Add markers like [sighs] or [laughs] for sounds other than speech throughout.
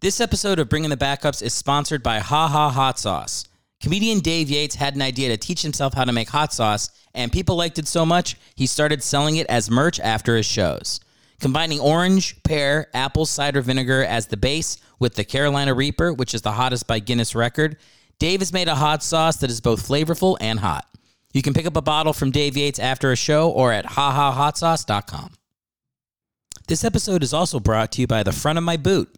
This episode of Bringing the Backups is sponsored by Ha Ha Hot Sauce. Comedian Dave Yates had an idea to teach himself how to make hot sauce, and people liked it so much, he started selling it as merch after his shows. Combining orange, pear, apple cider vinegar as the base with the Carolina Reaper, which is the hottest by Guinness record, Dave has made a hot sauce that is both flavorful and hot. You can pick up a bottle from Dave Yates after a show or at hahahotsauce.com. This episode is also brought to you by the front of my boot.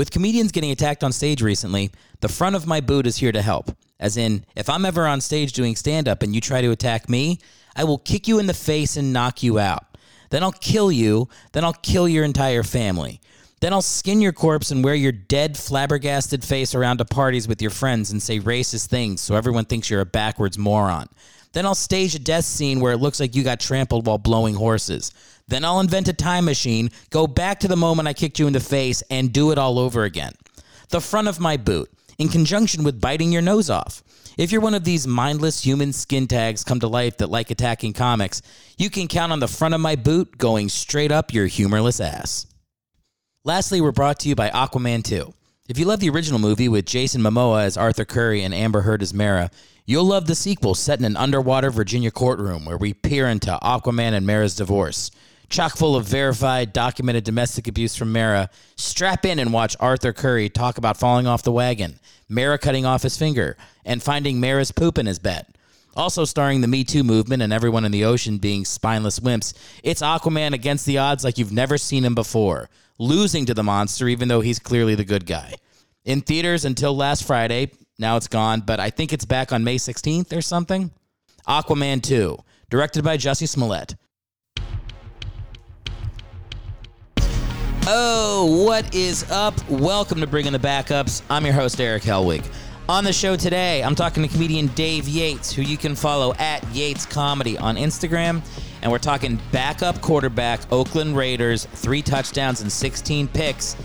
With comedians getting attacked on stage recently, the front of my boot is here to help. As in, if I'm ever on stage doing stand up and you try to attack me, I will kick you in the face and knock you out. Then I'll kill you, then I'll kill your entire family. Then I'll skin your corpse and wear your dead, flabbergasted face around to parties with your friends and say racist things so everyone thinks you're a backwards moron. Then I'll stage a death scene where it looks like you got trampled while blowing horses. Then I'll invent a time machine, go back to the moment I kicked you in the face, and do it all over again. The front of my boot, in conjunction with biting your nose off. If you're one of these mindless human skin tags come to life that like attacking comics, you can count on the front of my boot going straight up your humorless ass. Lastly, we're brought to you by Aquaman 2. If you love the original movie with Jason Momoa as Arthur Curry and Amber Heard as Mara, you'll love the sequel set in an underwater Virginia courtroom where we peer into Aquaman and Mara's divorce chock full of verified, documented domestic abuse from Mara. Strap in and watch Arthur Curry talk about falling off the wagon, Mara cutting off his finger, and finding Mara's poop in his bed. Also starring the Me Too movement and everyone in the ocean being spineless wimps, it's Aquaman against the odds like you've never seen him before, losing to the monster even though he's clearly the good guy. In theaters until last Friday, now it's gone, but I think it's back on May 16th or something. Aquaman 2, directed by Jussie Smollett. Oh, what is up? Welcome to Bringing the Backups. I'm your host, Eric Helwig. On the show today, I'm talking to comedian Dave Yates, who you can follow at Yates Comedy on Instagram. And we're talking backup quarterback, Oakland Raiders, three touchdowns and 16 picks,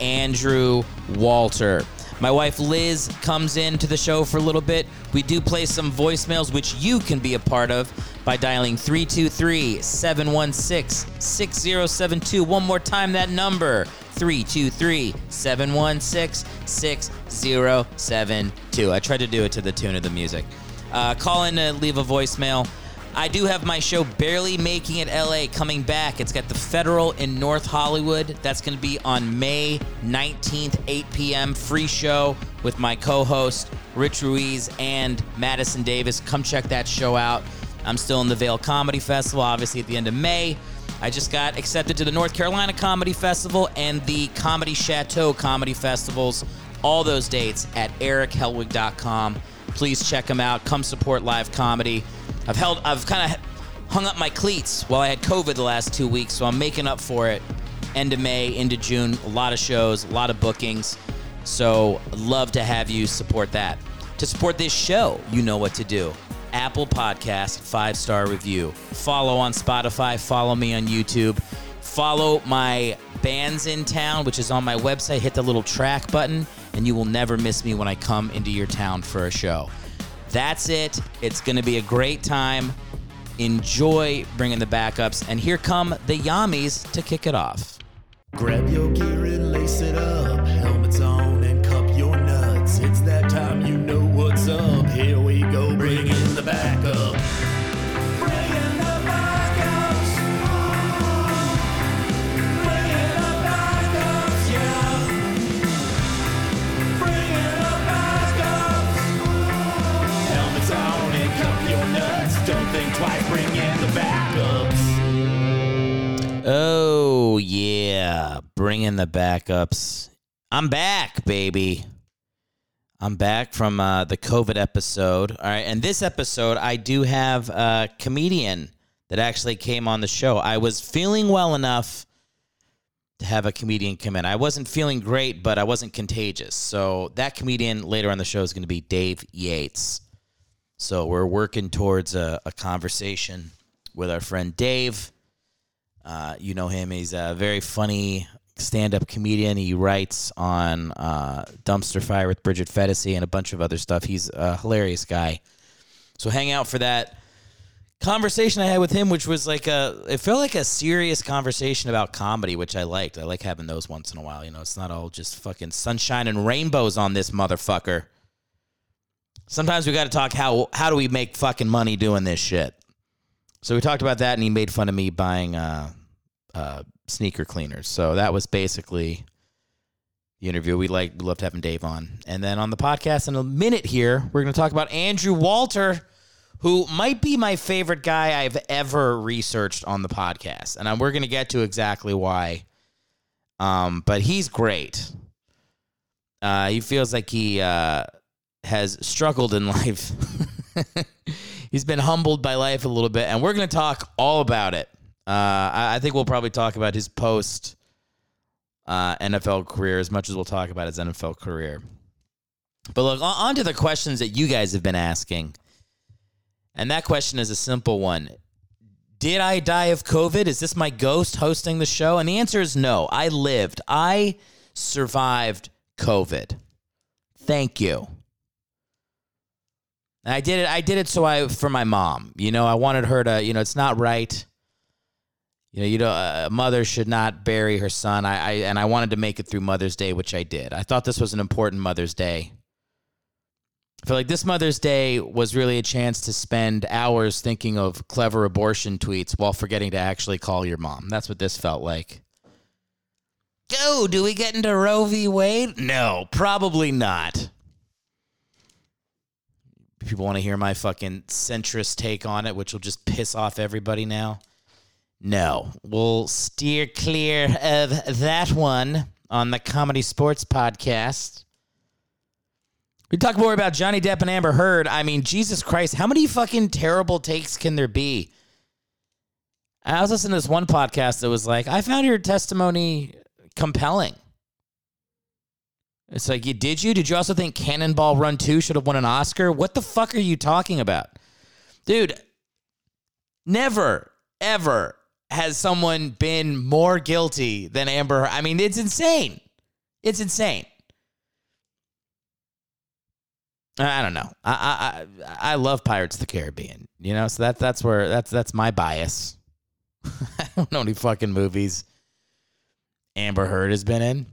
Andrew Walter. My wife Liz comes in to the show for a little bit. We do play some voicemails, which you can be a part of by dialing 323 716 6072. One more time, that number 323 716 6072. I tried to do it to the tune of the music. Uh, call in to leave a voicemail. I do have my show Barely Making It LA coming back. It's got the Federal in North Hollywood. That's going to be on May 19th, 8 p.m. Free show with my co host, Rich Ruiz and Madison Davis. Come check that show out. I'm still in the Vail Comedy Festival, obviously, at the end of May. I just got accepted to the North Carolina Comedy Festival and the Comedy Chateau Comedy Festivals. All those dates at erichelwig.com. Please check them out. Come support live comedy. I've held, I've kind of hung up my cleats while I had COVID the last two weeks, so I'm making up for it. End of May, into June, a lot of shows, a lot of bookings. So, love to have you support that. To support this show, you know what to do. Apple Podcast, five star review. Follow on Spotify, follow me on YouTube. Follow my Bandsintown, which is on my website. Hit the little track button, and you will never miss me when I come into your town for a show. That's it. It's going to be a great time. Enjoy bringing the backups. And here come the Yamis to kick it off. Grab your gear and lace it up. Bring in the backups. I'm back, baby. I'm back from uh, the COVID episode. All right. And this episode, I do have a comedian that actually came on the show. I was feeling well enough to have a comedian come in. I wasn't feeling great, but I wasn't contagious. So that comedian later on the show is going to be Dave Yates. So we're working towards a, a conversation with our friend Dave. Uh, you know him. He's a very funny stand-up comedian. He writes on uh, Dumpster Fire with Bridget Phetasy and a bunch of other stuff. He's a hilarious guy. So hang out for that. conversation I had with him, which was like a, it felt like a serious conversation about comedy, which I liked. I like having those once in a while. You know, it's not all just fucking sunshine and rainbows on this motherfucker. Sometimes we got to talk how how do we make fucking money doing this shit. So we talked about that, and he made fun of me buying uh, uh, sneaker cleaners. So that was basically the interview. We like we loved having Dave on, and then on the podcast in a minute here, we're going to talk about Andrew Walter who might be my favorite guy I've ever researched on the podcast. And we're going to get to exactly why. Um, but he's great. Uh, he feels like he uh, has struggled in [laughs] life. he's been humbled by life a little bit, and we're going to talk all about it. Uh, I, I, think we'll probably talk about his post uh, NFL career as much as we'll talk about his NFL career. But look, on to the questions that you guys have been asking. And that question is a simple one. Did I die of COVID? Is this my ghost hosting the show? And the answer is no. I lived. I survived COVID. Thank you. I did it. I did it so I for my mom. You know, I wanted her to. You know, it's not right. You know, you know, a mother should not bury her son. I, I and I wanted to make it through Mother's Day, which I did. I thought this was an important Mother's Day I feel like this Mother's Day was really a chance to spend hours thinking of clever abortion tweets while forgetting to actually call your mom. That's what this felt like. Go, do we get into Roe v. Wade? No, probably not. People want to hear my fucking centrist take on it, which will just piss off everybody now. No, we'll steer clear of that one on the Comedy Sports Podcast. We talk more about Johnny Depp and Amber Heard. I mean, Jesus Christ, how many fucking terrible takes can there be? I was listening to this one podcast that was like, I found your testimony compelling. It's like, you did you? Did you also think Cannonball Run 2 should have won an Oscar? What the fuck are you talking about? Dude, never, ever has someone been more guilty than Amber. I mean, it's insane. It's insane. I don't know. I I I love Pirates of the Caribbean. You know, so that that's where that's that's my bias. [laughs] I don't know any fucking movies Amber Heard has been in.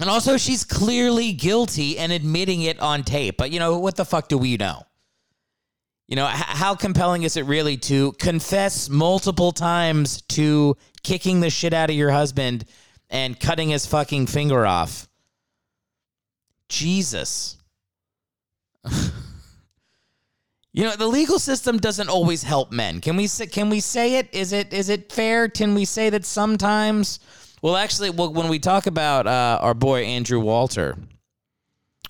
And also she's clearly guilty and admitting it on tape. But you know, what the fuck do we know? You know, how compelling is it really to confess multiple times to kicking the shit out of your husband and cutting his fucking finger off? Jesus. [laughs] you know, the legal system doesn't always help men. Can we say, can we say it? Is it is it fair? Can we say that sometimes? Well, actually, well, when we talk about uh, our boy Andrew Walter,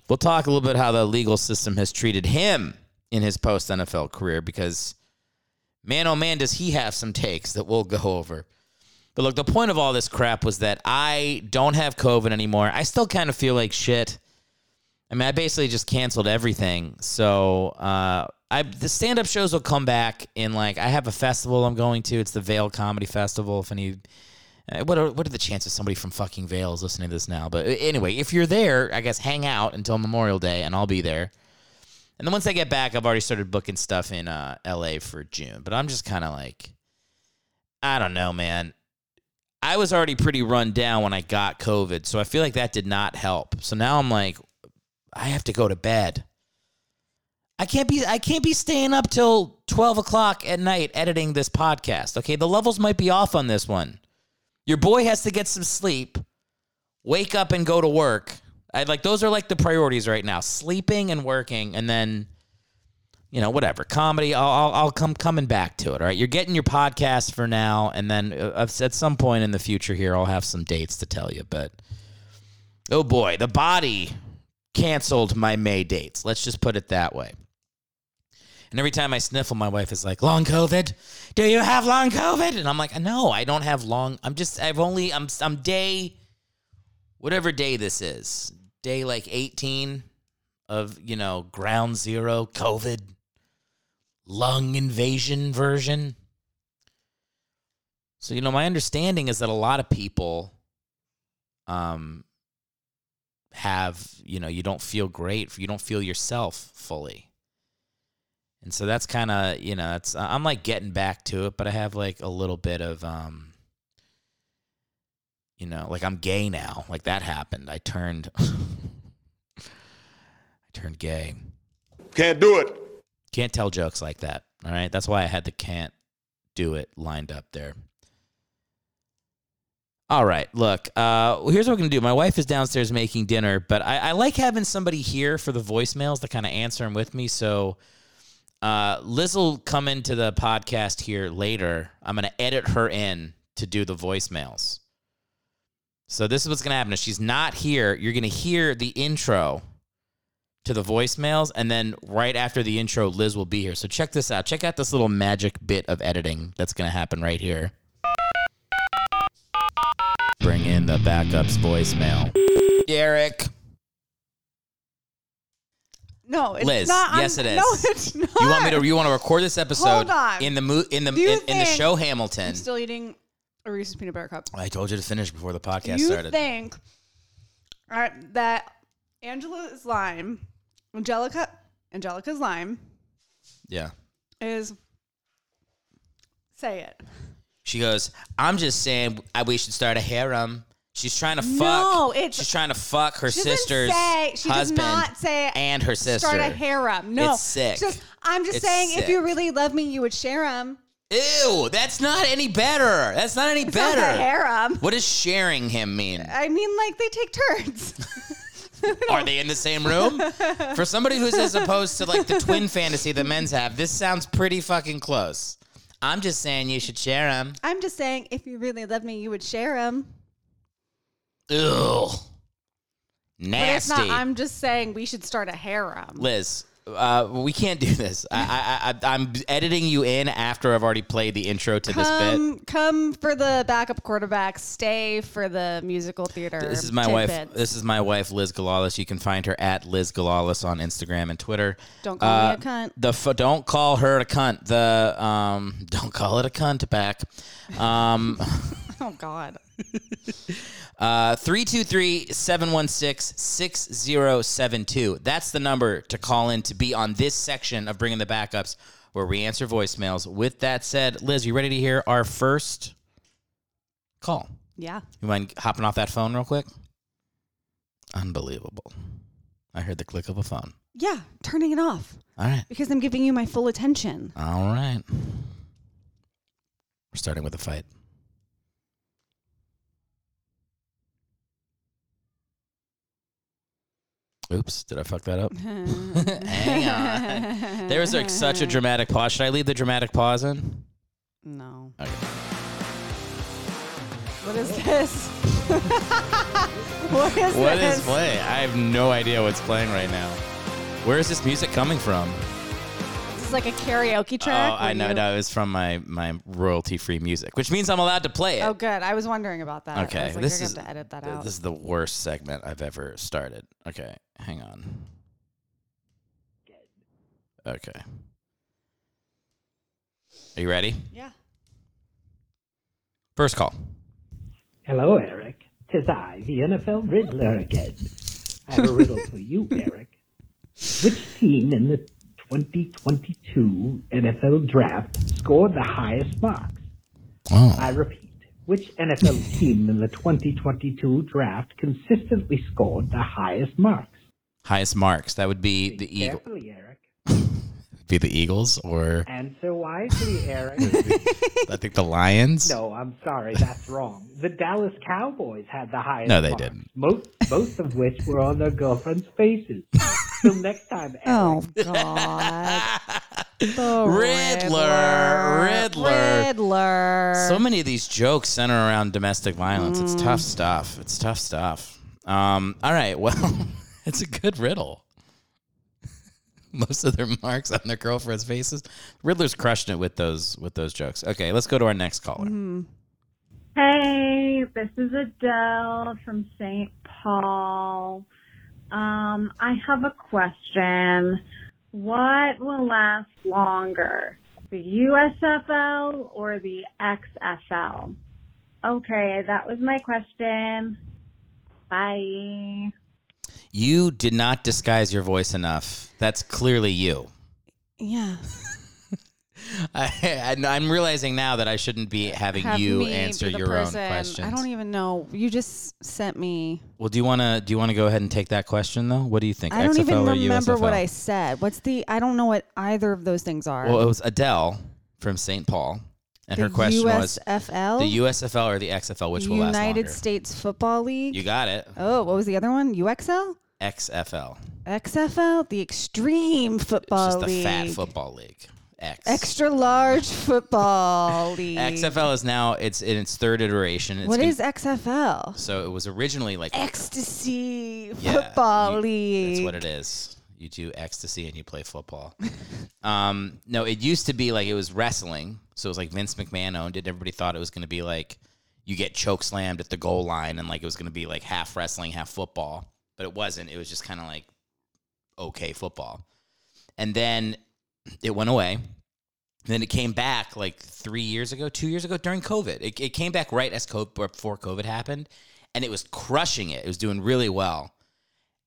we'll talk a little bit how the legal system has treated him in his post NFL career because man, oh man, does he have some takes that we'll go over. But look, the point of all this crap was that I don't have COVID anymore. I still kind of feel like shit. I mean, I basically just canceled everything. So uh, I the stand up shows will come back in like I have a festival I'm going to. It's the Vail Comedy Festival. If any, uh, what are what are the chances somebody from fucking Vail is listening to this now? But uh, anyway, if you're there, I guess hang out until Memorial Day, and I'll be there. And then once I get back, I've already started booking stuff in uh, L.A. for June. But I'm just kind of like, I don't know, man. I was already pretty run down when I got COVID, so I feel like that did not help. So now I'm like, I have to go to bed. I can't be I can't be staying up till twelve o'clock at night editing this podcast. Okay, the levels might be off on this one. Your boy has to get some sleep, wake up and go to work. I like those are like the priorities right now: sleeping and working, and then you know whatever comedy. I'll I'll, I'll come coming back to it. All right, you're getting your podcast for now, and then uh, at some point in the future here, I'll have some dates to tell you. But oh boy, the body canceled my May dates. Let's just put it that way. And every time I sniffle, my wife is like, "Long COVID? Do you have long COVID?" And I'm like, "No, I don't have long. I'm just I've only I'm I'm day whatever day this is. Day like 18 of, you know, ground zero COVID lung invasion version." So, you know, my understanding is that a lot of people um have, you know, you don't feel great, you don't feel yourself fully. And so that's kind of, you know, it's I'm like getting back to it, but I have like a little bit of um you know, like I'm gay now. Like that happened. I turned [laughs] I turned gay. Can't do it. Can't tell jokes like that. All right? That's why I had the can't do it lined up there. All right, look. Uh, here's what we're gonna do. My wife is downstairs making dinner, but I, I like having somebody here for the voicemails to kind of answer them with me. So uh, Liz will come into the podcast here later. I'm gonna edit her in to do the voicemails. So this is what's gonna happen. If she's not here, you're gonna hear the intro to the voicemails, and then right after the intro, Liz will be here. So check this out. Check out this little magic bit of editing that's gonna happen right here bring in the backups voicemail. Eric, No, it's Liz, not. I'm- yes, it is. No, it's not. you want me to? You want to record this episode Hold on. in the mo- in the Do you in, in the think- show Hamilton? I'm still eating a Reese's peanut butter cup. I told you to finish before the podcast you started. think uh, that Angela's lime, Angelica, Angelica's lime yeah. is say it. She goes, "I'm just saying, I, we should start a harem." She's trying to fuck. No, it's- she's trying to fuck her She doesn't sister's say- she does husband not say and her sister. Start a harem. No, It's sick. Goes, I'm just It's saying, if you really love me, you would share them. Ew, that's not any better. That's not any It's better. not harem. What does sharing him mean? I mean, like they take turns. [laughs] [laughs] Are they in the same room? For somebody who's as opposed to like the twin [laughs] fantasy the men's have, this sounds pretty fucking close. I'm just saying you should share them. I'm just saying, if you really love me, you would share them. But it's Nasty. not. I'm just saying we should start a harem. Liz, uh, we can't do this. I, I, I, I'm editing you in after I've already played the intro to this bit. Come, come for the backup quarterback. Stay for the musical theater. This is my wife. This is my wife, Liz Galalis. You can find her at Liz Galalis on Instagram and Twitter. Don't call Uh, me a cunt. The f- don't call her a cunt. The um, [laughs] don't call it a cunt back. Um, [laughs] [laughs] Oh God. [laughs] uh, 323-716-6072. That's the number to call in to be on this section of bringing the backups where we answer voicemails. With that said, Liz, you ready to hear our first call? Yeah. You mind hopping off that phone real quick? Unbelievable. I heard the click of a phone. Yeah. Turning it off All right. because I'm giving you my full attention. All right. We're starting with a fight. Oops, did I fuck that up? [laughs] Hang on. There was like such a dramatic pause. Should I leave the dramatic pause in? No. Okay. What is this? [laughs] what is What this? is playing? I have no idea what's playing right now. Where is this music coming from? This is like a karaoke oh, track. oh, I know. you- No, it's from my my royalty free music, which means I'm allowed to play it. Oh, good. I was wondering about that. Okay, like, this you're is gonna have to edit that out. this is the worst segment I've ever started. Okay, hang on. Okay. Are you ready? yeah. First call. Hello, Eric. Tis I, the NFL Riddler again. I have a riddle for you, [laughs] Eric. Which team in the 2022 NFL Draft scored the highest marks? I Oh, repeat, which NFL [laughs] team in the 2022 Draft consistently scored the highest marks? highest marks. That would be the Eagle. Carefully, Eric. [laughs] Be the Eagles, or Answer wisely, Eric. [laughs] I think the Lions. No, I'm sorry, that's wrong. The Dallas Cowboys had the highest. No, they marks, didn't. Most, most of which were on their girlfriends' faces. Till next time, Eric. [laughs] Oh God. [laughs] The Riddler, Riddler. Riddler. So many of these jokes center around domestic violence. It's Mm. tough stuff. It's tough stuff. Um, all right. [laughs] Well, it's a good riddle. Most of their marks on their girlfriends' faces. Riddler's crushing it with those with those jokes. Okay, let's go to our next caller. Mm-hmm. Hey, this is Adele from St. Paul. Um, I have a question. What will last longer, the USFL or the XFL? Okay, that was my question. Bye. You did not disguise your voice enough. That's clearly you. Yeah. [laughs] I, and I'm realizing now that I shouldn't be having Have you answer your person. own questions. I don't even know. You just sent me. well, do you want to do you want to go ahead and take that question though? What do you think? I don't XFL even remember what I said. What's the? I don't know what either of those things are. Well, it was Adele from St. Paul, and the her question was USFL, the USFL or the XFL, which will United? States Football League. You got it. oh, what was the other one? UXL, XFL. XFL, the Extreme It's Football just the League, fat football league. X. Extra Large Football [laughs] League. XFL is now it's in its third iteration. It's What gonna- is XFL? so it was originally like Ecstasy Yeah, Football you- League. That's what it is. You do ecstasy and you play football. [laughs] um, no, it used to be like it was wrestling. So it was like Vince McMahon owned it. Everybody thought it was going to be like you get choke slammed at the goal line and like it was going to be like half wrestling, half football. But it wasn't. It was just kind of like okay football. And then it went away. And then it came back like three years ago, two years ago during COVID. It, it came back right as COVID, before COVID happened, and it was crushing it. It was doing really well,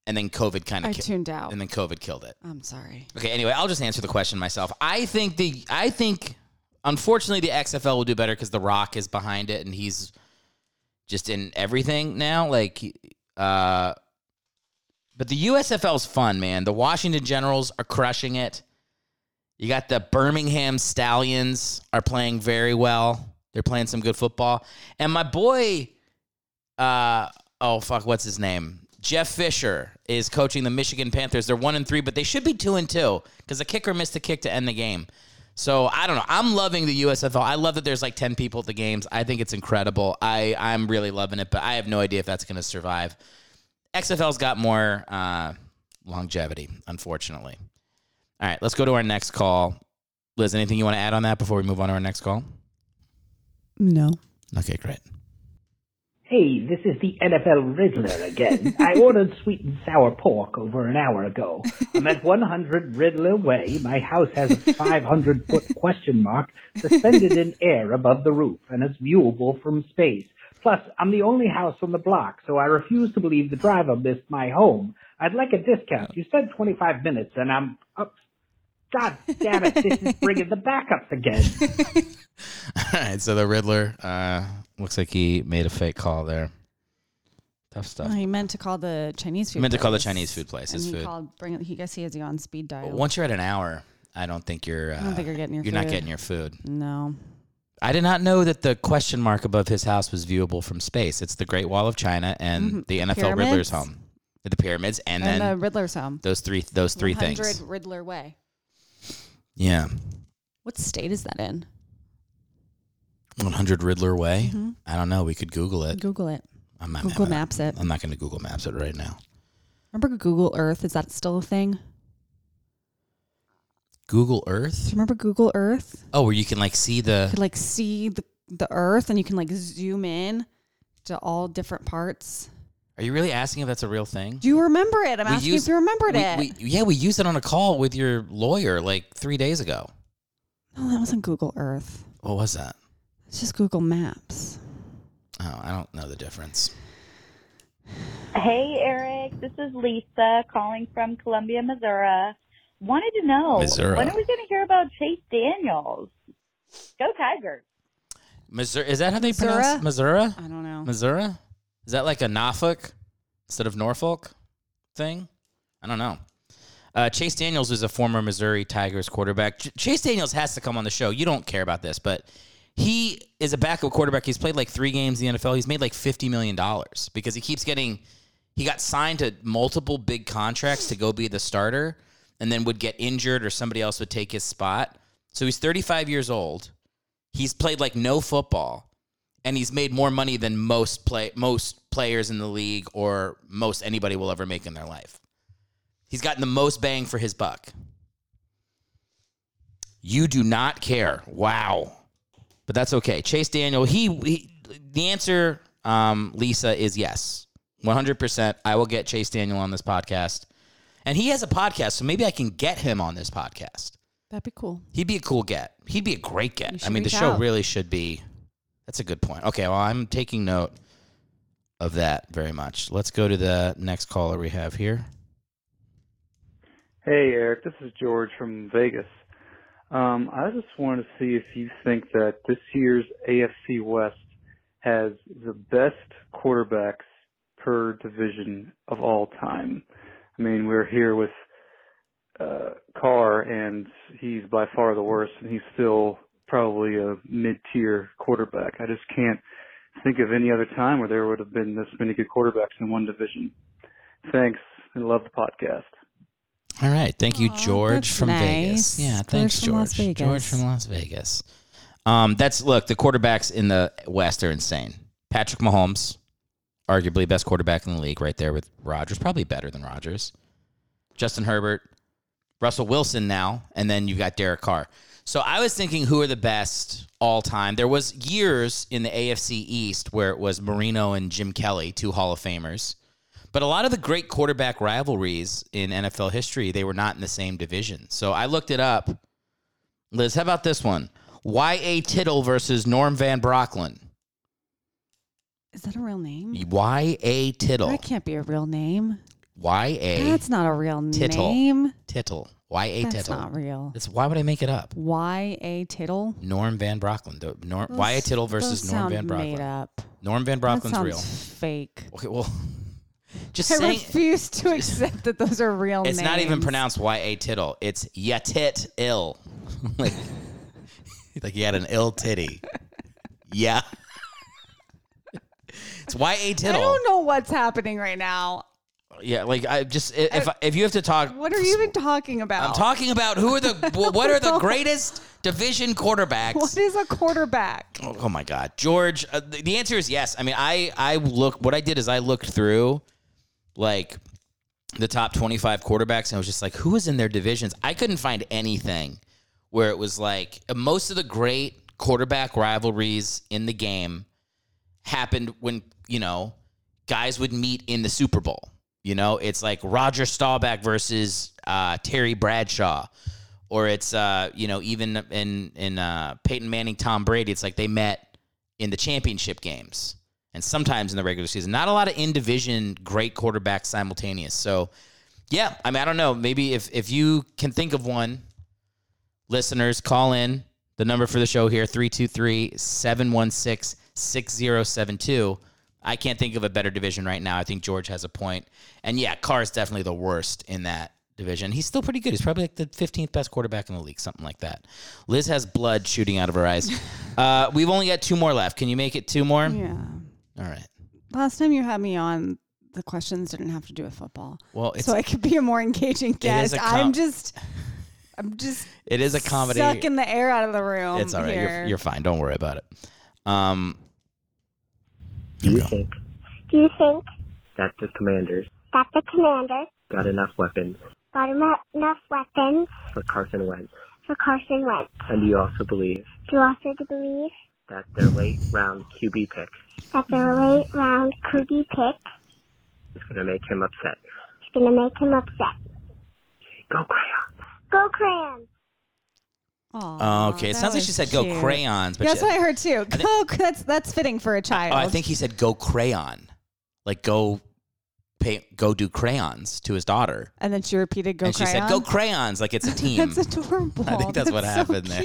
and then COVID kind I of tuned out. and then COVID killed it. I'm sorry. Okay, anyway, I'll just answer the question myself. I think the I think unfortunately the XFL will do better because The Rock is behind it and he's just in everything now. Like, uh, but the USFL is fun, man. The Washington Generals are crushing it. You got the Birmingham Stallions are playing very well. They're playing some good football. And my boy, uh, oh fuck, what's his name? Jeff Fisher is coaching the Michigan Panthers. They're one and three, but they should be two and two because the kicker missed a kick to end the game. So I don't know. I'm loving the USFL. I love that there's like ten people at the games. I think it's incredible. I I'm really loving it, but I have no idea if that's going to survive. XFL's got more uh, longevity, unfortunately. All right, let's go to our next call. Liz, anything you want to add on that before we move on to our next call? No. Okay, great. Hey, this is the NFL Riddler again. [laughs] I ordered sweet and sour pork over an hour ago. I'm at 100 Riddler Way. My house has a 500 foot question mark suspended in air above the roof, and it's viewable from space. Plus, I'm the only house on the block, so I refuse to believe the driver missed my home. I'd like a discount. You said 25 minutes, and I'm up. God damn it, this is bringing the backups again. [laughs] All right, so the Riddler uh, looks like he made a fake call there. Tough stuff. Oh, he meant to call the Chinese food. He meant to call the place. Chinese food place, And his he food. called. Bring. He guess he has you on speed dial. Once you're at an hour, I don't think you're. Uh, I don't think you're getting your You're not getting your food. no. I did not know that the question mark above his house was viewable from space. It's the Great Wall of China and Mhm. the NFL Pyramids? Riddler's home, the pyramids, and, And, then the Riddler's home. those three those three things. Riddler Way. Yeah, What state is that in? 100 Riddler Way. Mhm. I don't know. We could Google it. Google it. I'm not. Google I'm Maps it. I'm not going to Google Maps it right now. Remember Google Earth? Is that still a thing? Google Earth. remember Google Earth? Oh, where you can like see You the. could like see the, the Earth and you can like zoom in to all different parts. Are you really asking if that's a real thing? Do you remember it? I'm We asking use- if you remembered We- it. we- yeah, we used it on a call with your lawyer like three days ago. no, that wasn't Google Earth. What was that? It's just Google Maps. Oh, I don't know the difference. Hey, Eric. This is Lisa calling from Columbia, Missouri. Wanted to know Missouri. when are we going to hear about Chase Daniels? Go Tigers! Missouri is that how they Missouri? pronounce Missouri? I don't know. Missouri? Is that like a Norfolk instead of Norfolk thing? I don't know. Uh, Chase Daniels is a former Missouri Tigers quarterback. Ch- Chase Daniels has to come on the show. You don't care about this, but he is a backup quarterback. He's played like three games in the NFL. He's made like fifty million dollars because he keeps getting. He got signed to multiple big contracts to go be the starter, and then would get injured or somebody else would take his spot. So he's thirty-five years old. He's played like no football and he's made more money than most play most players in the league or most anybody will ever make in their life. He's gotten the most bang for his buck. You do not care. Wow. But that's okay. Chase Daniel, he, he the answer um, Lisa is yes. 100% I will get Chase Daniel on this podcast. And he has a podcast, so maybe I can get him on this podcast. That'd be cool. He'd be a cool get. He'd be a great get. I mean, the show out. really should be. That's a good point. Okay, well, I'm taking note of that very much. Let's go to the next caller we have here. Hey, Eric. This is George from Vegas. Um, I just wanted to see if you think that this year's AFC West has the best quarterbacks per division of all time. I mean, we're here with uh, Carr, and he's by far the worst, and he's still probably a mid-tier quarterback. I just can't think of any other time where there would have been this many good quarterbacks in one division. Thanks, and love the podcast. All right. Thank you, Aw, George that's from nice. Vegas. Yeah, George thanks, from George. Las George from Las Vegas. Um, that's look, the quarterbacks in the West are insane. Patrick Mahomes, arguably best quarterback in the league, right there with Rodgers, probably better than Rodgers. Justin Herbert, Russell Wilson now, and then you've got Derek Carr. So I was thinking who are the best all time. There was years in the AFC East where it was Marino and Jim Kelly, two Hall of Famers. But a lot of the great quarterback rivalries in NFL history, they were not in the same division. So I looked it up. Liz, how about this one? Y.A. Tittle versus Norm Van Brocklin. Is that a real name? Y.A. Tittle. That can't be a real name. Y.A. That's not a real Tittle. name. Tittle. Y.A. That's Tittle. not real. It's, why would I make it up? Y A Tittle. Norm Van Brocklin. The- Norm, Those- Y.A. Tittle versus those Norm sound Van Made up. Norm Van That Brocklin's sounds real. fake. Okay, well, [laughs] just I saying. refuse to [laughs] accept that those are real names. It's names. not even pronounced Y.A. Tittle. It's Yatit ill. [laughs] like, like you had an ill titty. yeah. it's Y.A. Tittle. I Tittle. don't know what's happening right now. Yeah, like I just i- if if you have to talk, What are you even talking about? I'm talking about who are the [laughs] what are the greatest division quarterbacks? What is a quarterback? Oh, oh my God, George. Uh, the, the answer is yes. I mean, I I look. What I did is I looked through, like, the top twenty five quarterbacks, and I was just like, who is in their divisions? I couldn't find anything where it was like uh, most of the great quarterback rivalries in the game happened when you know guys would meet in the Super Bowl. You know, it's like Roger Staubach versus uh, Terry Bradshaw, or it's uh, you know even in in uh, Peyton Manning, Tom Brady. It's like they met in the championship games, and sometimes in the regular season. Not a lot of in division great quarterbacks simultaneous. So, yeah, I mean, I don't know. Maybe if if you can think of one, listeners, call in. The number for the show here 323 716 6072. I can't think of a better division right now. I think George has a point. And yeah, Carr is definitely the worst in that division. He's still pretty good. He's probably like the 15th best quarterback in the league, something like that. Liz has blood shooting out of her eyes. [laughs] Uh, we've only got two more left. Can you make it two more? Yeah. All right. Last time you had me on, the questions didn't have to do with football. Well, it's so I could be a more engaging guest. com- I'm just, I'm just it is a comedy. sucking the air out of the room. it's all right. You're, you're fine. Don't worry about it. Um, Do you think Do you think that the commanders that the commander got enough weapons got emo- enough weapons for Carson Wentz? for Carson Wentz? And do you also believe Do you also believe that their late round QB pick that their late round QB pick is going to make him upset? It's going to make him upset? Go Crayons! Go Crayons! Aw, Oh, okay. It sounds like she said go cute. crayons, but That's she- what I heard too. think- that's that's fitting for a child. Oh, I think he said go crayon, like go pay, go do crayons to his daughter. And then she repeated "Go crayons. and she said go crayons, like it's a [laughs] team. that's adorable. I think that's what so happened there.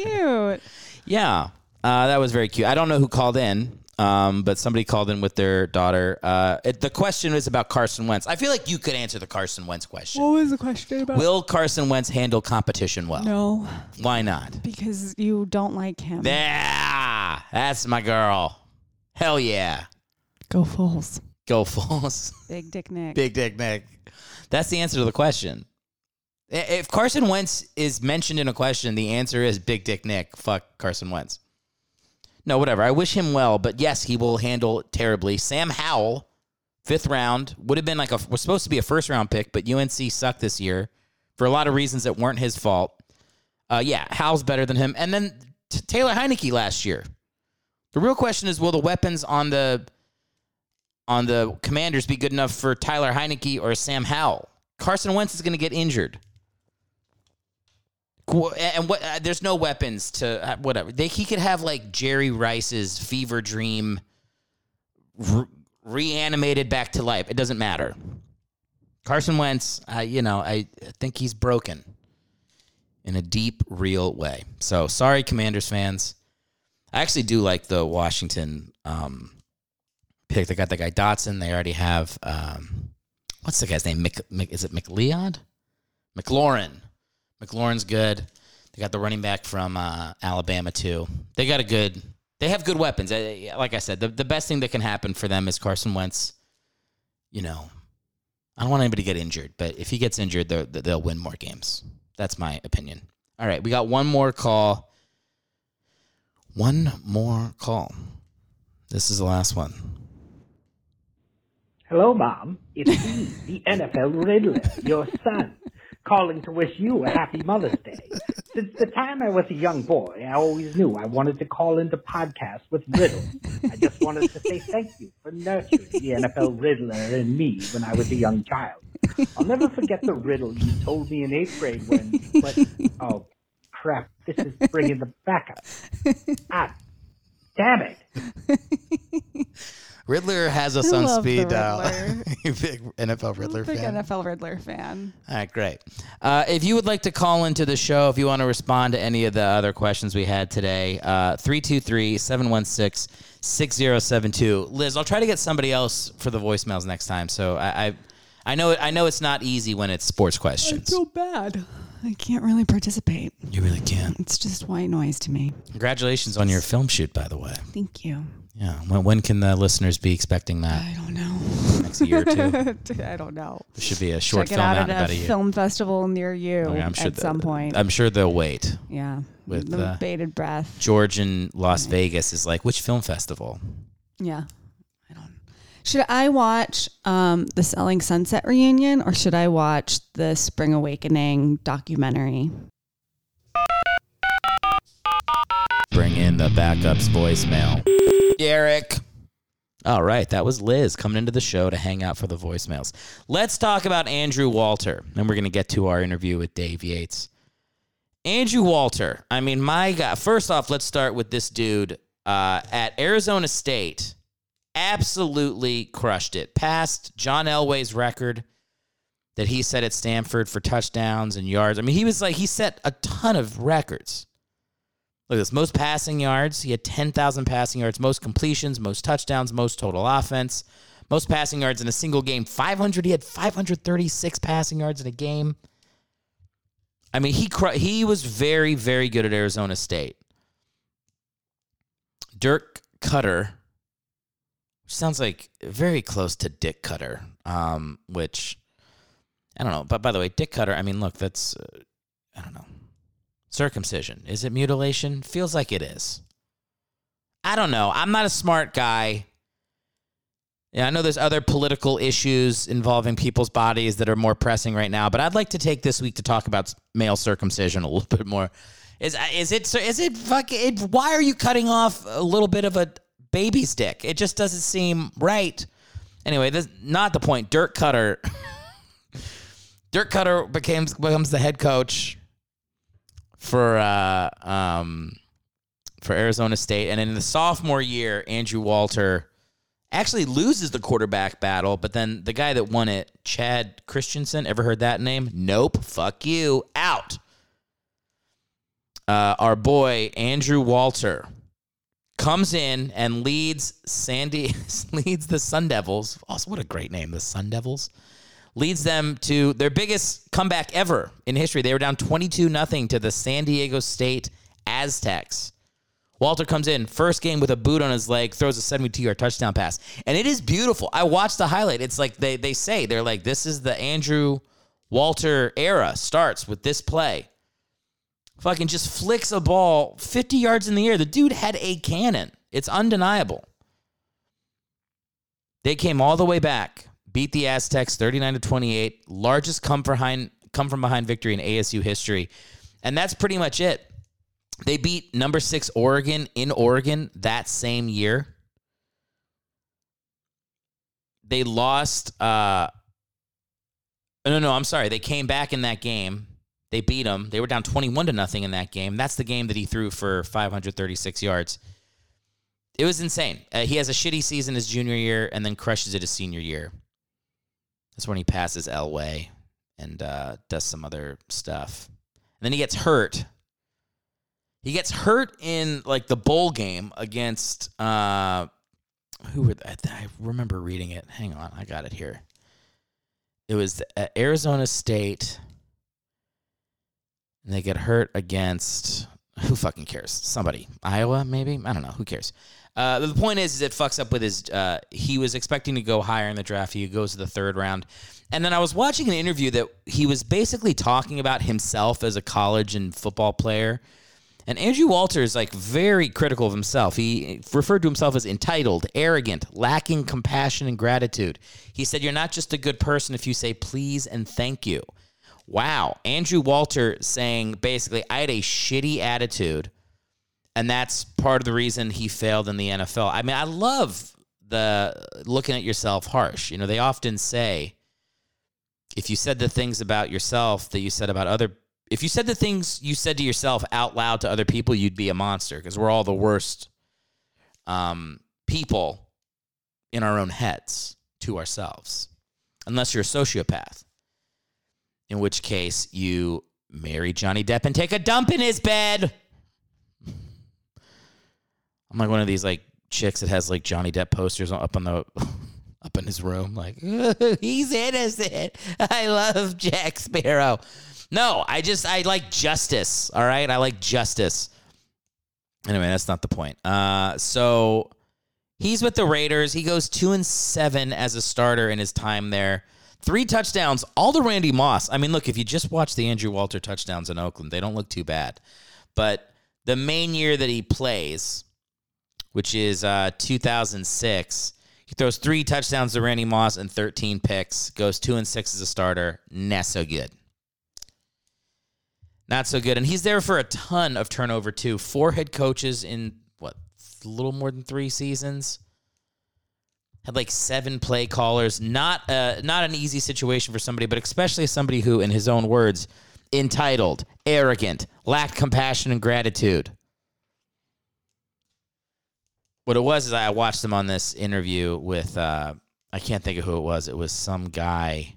Cute. yeah, uh, that was very cute. I don't know who called in, um, but somebody called in with their daughter. Uh, it, the question was about Carson Wentz. I feel like you could answer the Carson Wentz question. What was the question about? Will Carson Wentz handle competition well? no, Why not? because you don't like him. Yeah, that's my girl. Hell yeah. Go Foles. Go Bulls. [laughs] Big Dick Nick. Big Dick Nick. That's the answer to the question. If Carson Wentz is mentioned in a question, the answer is Big Dick Nick. Fuck Carson Wentz. No, whatever. I wish him well, but yes, he will handle terribly. Sam Howell, fifth round, would have been like a was supposed to be a first round pick, but UNC sucked this year for a lot of reasons that weren't his fault. Uh, yeah, Howell's better than him, and then t- Taylor Heinicke last year. The real question is, will the weapons on the on the Commanders be good enough for Tyler Heinicke or Sam Howell? Carson Wentz is going to get injured. And what? Uh, there's no weapons to uh, whatever. They, he could have like Jerry Rice's fever dream re- reanimated back to life. It doesn't matter. Carson Wentz, uh, you know, I think he's broken. in a deep, real way. So sorry, Commanders fans. I actually do like the Washington um, pick. They got the guy Dotson. They already have um, what's the guy's name? Mc, Mc, is it McLeod? McLaurin. McLaurin's good. They got the running back from uh, Alabama too. They got a good. They have good weapons. Like I said, the, the best thing that can happen for them is Carson Wentz. You know, I don't want anybody to get injured, but if he gets injured, they'll win more games. That's my opinion. All right, we got one more call. One more call. This is the last one. Hello, Mom. It's me, the NFL Riddler, your son, calling to wish you a happy Mother's Day. Since the time I was a young boy, I always knew I wanted to call into podcasts with riddles. I just wanted to say thank you for nurturing the NFL Riddler in me when I was a young child. I'll never forget the riddle you told me in eighth grade when, but, oh, crap, this is bringing the backup. Ah, damn it. Riddler has us I on speed dial. [laughs] You big NFL Riddler fan. Big fan. NFL Riddler fan. All right, great. Uh, if you would like to call into the show, if you want to respond to any of the other questions we had today, uh, 323 716 6072. Liz, I'll try to get somebody else for the voicemails next time. So I, I, I know I know it's not easy when it's sports questions. So bad. I can't really participate. You really can't. It's just white noise to me. Congratulations on your film shoot, by the way. Thank you. Yeah. When, when can the listeners be expecting that? I don't know. Next year or two? [laughs] I don't know. There should be a short Check it film out out at about a a year. film festival near you Okay, I'm sure at that- some point. I'm sure they'll wait. yeah. with, the uh, bated breath. George in Las Vegas is like, which film festival? Yeah. I don't. Should I watch um, the Selling Sunset reunion or should I watch the Spring Awakening documentary? Bring in the backups voicemail. Eric. All right, that was Liz coming into the show to hang out for the voicemails. Let's talk about Andrew Walter. Then we're going to get to our interview with Dave Yates. Andrew Walter. I mean, my God. First off, let's start with this dude uh, at Arizona State. Absolutely crushed it. Passed John Elway's record that he set at Stanford for touchdowns and yards. I mean, he was like, he set a ton of records. Look at this. Most passing yards. He had 10,000 passing yards. Most completions, most touchdowns, most total offense. Most passing yards in a single game. 500. He had 536 passing yards in a game. I mean, he he was very, very good at Arizona State. Dirk Koetter, sounds like very close to Dick Cutter, um, which I don't know. But by the way, Dick Cutter, I mean, look, that's, uh, I don't know. Circumcision. Is it mutilation? Feels like it is. I don't know. I'm not a smart guy. Yeah, I know there's other political issues involving people's bodies that are more pressing right now, but I'd like to take this week to talk about male circumcision a [laughs] little bit more. Is is it is it fuck it, why are you cutting off a little bit of a baby's dick? It just doesn't seem right. Anyway, this not the point. Dirk Koetter [laughs] Dirk Koetter becomes becomes the head coach for uh, um, for Arizona State, and in the sophomore year, Andrew Walter actually loses the quarterback battle, but then the guy that won it, Chad Christensen, ever heard that name? Nope. Fuck you. Out. Uh, our boy Andrew Walter comes in and leads Sandy [laughs] leads the Sun Devils. Also, what a great name, the Sun Devils. Leads them to their biggest comeback ever in history. They were down 22 nothing to the San Diego State Aztecs. Walter comes in, first game with a boot on his leg, throws a 72 yard touchdown pass. And it is beautiful. I watched the highlight. It's like they, they say, they're like, this is the Andrew Walter era, starts with this play. Fucking just flicks a ball 50 yards in the air. The dude had a cannon. It's undeniable. They came all the way back, beat the Aztecs 39 to 28, largest come behind come from behind victory in ASU history. And that's pretty much it. They beat number 6 Oregon in Oregon that same year. They lost uh no, no, I'm sorry. They came back in that game. They beat them. They were down 21 to nothing in that game. That's the game that he threw for 536 yards. It was insane. Uh, he has a shitty season his junior year and then crushes it his senior year. That's when he passes Elway and uh, does some other stuff. And then he gets hurt. He gets hurt in like the bowl game against uh who were I, I remember reading it. Hang on, I got it here. It was uh, Arizona State, and they get hurt against who fucking cares? Somebody, Iowa, maybe. I don't know. Who cares? Uh, the point is, is it fucks up with his. Uh, he was expecting to go higher in the draft. He goes to the third round, and then I was watching an interview that he was basically talking about himself as a college and football player. And Andrew Walter is like very critical of himself. He referred to himself as entitled, arrogant, lacking compassion and gratitude. He said, You're not just a good person if you say please and thank you. Wow. Andrew Walter saying basically, I had a shitty attitude, and that's part of the reason he failed in the NFL. I mean, I love the looking at yourself harsh. You know, they often say, if you said the things about yourself that you said about other if you said the things you said to yourself out loud to other people, you'd be a monster because we're all the worst um, people in our own heads to ourselves, unless you're a sociopath, in which case you marry Johnny Depp and take a dump in his bed. I'm like one of these like chicks that has like Johnny Depp posters up on the [laughs] up in his room, like [laughs] he's innocent. I love Jack Sparrow. No, I just I like justice. All right, I like justice. Anyway, that's not the point. Uh, so he's with the Raiders. He goes two and seven as a starter in his time there. Three touchdowns, all to Randy Moss. I mean, look, if you just watch the Andrew Walter touchdowns in Oakland, they don't look too bad. But the main year that he plays, which is uh, 2006, he throws three touchdowns to Randy Moss and 13 picks. Goes two and six as a starter. Not so good. Not so good. And he's there for a ton of turnover too. Four head coaches in what a little more than three seasons. Had like seven play callers. Not uh, not an easy situation for somebody, but especially somebody who, in his own words, entitled, arrogant, lacked compassion and gratitude. What it was is I watched him on this interview with uh, I can't think of who it was. It was some guy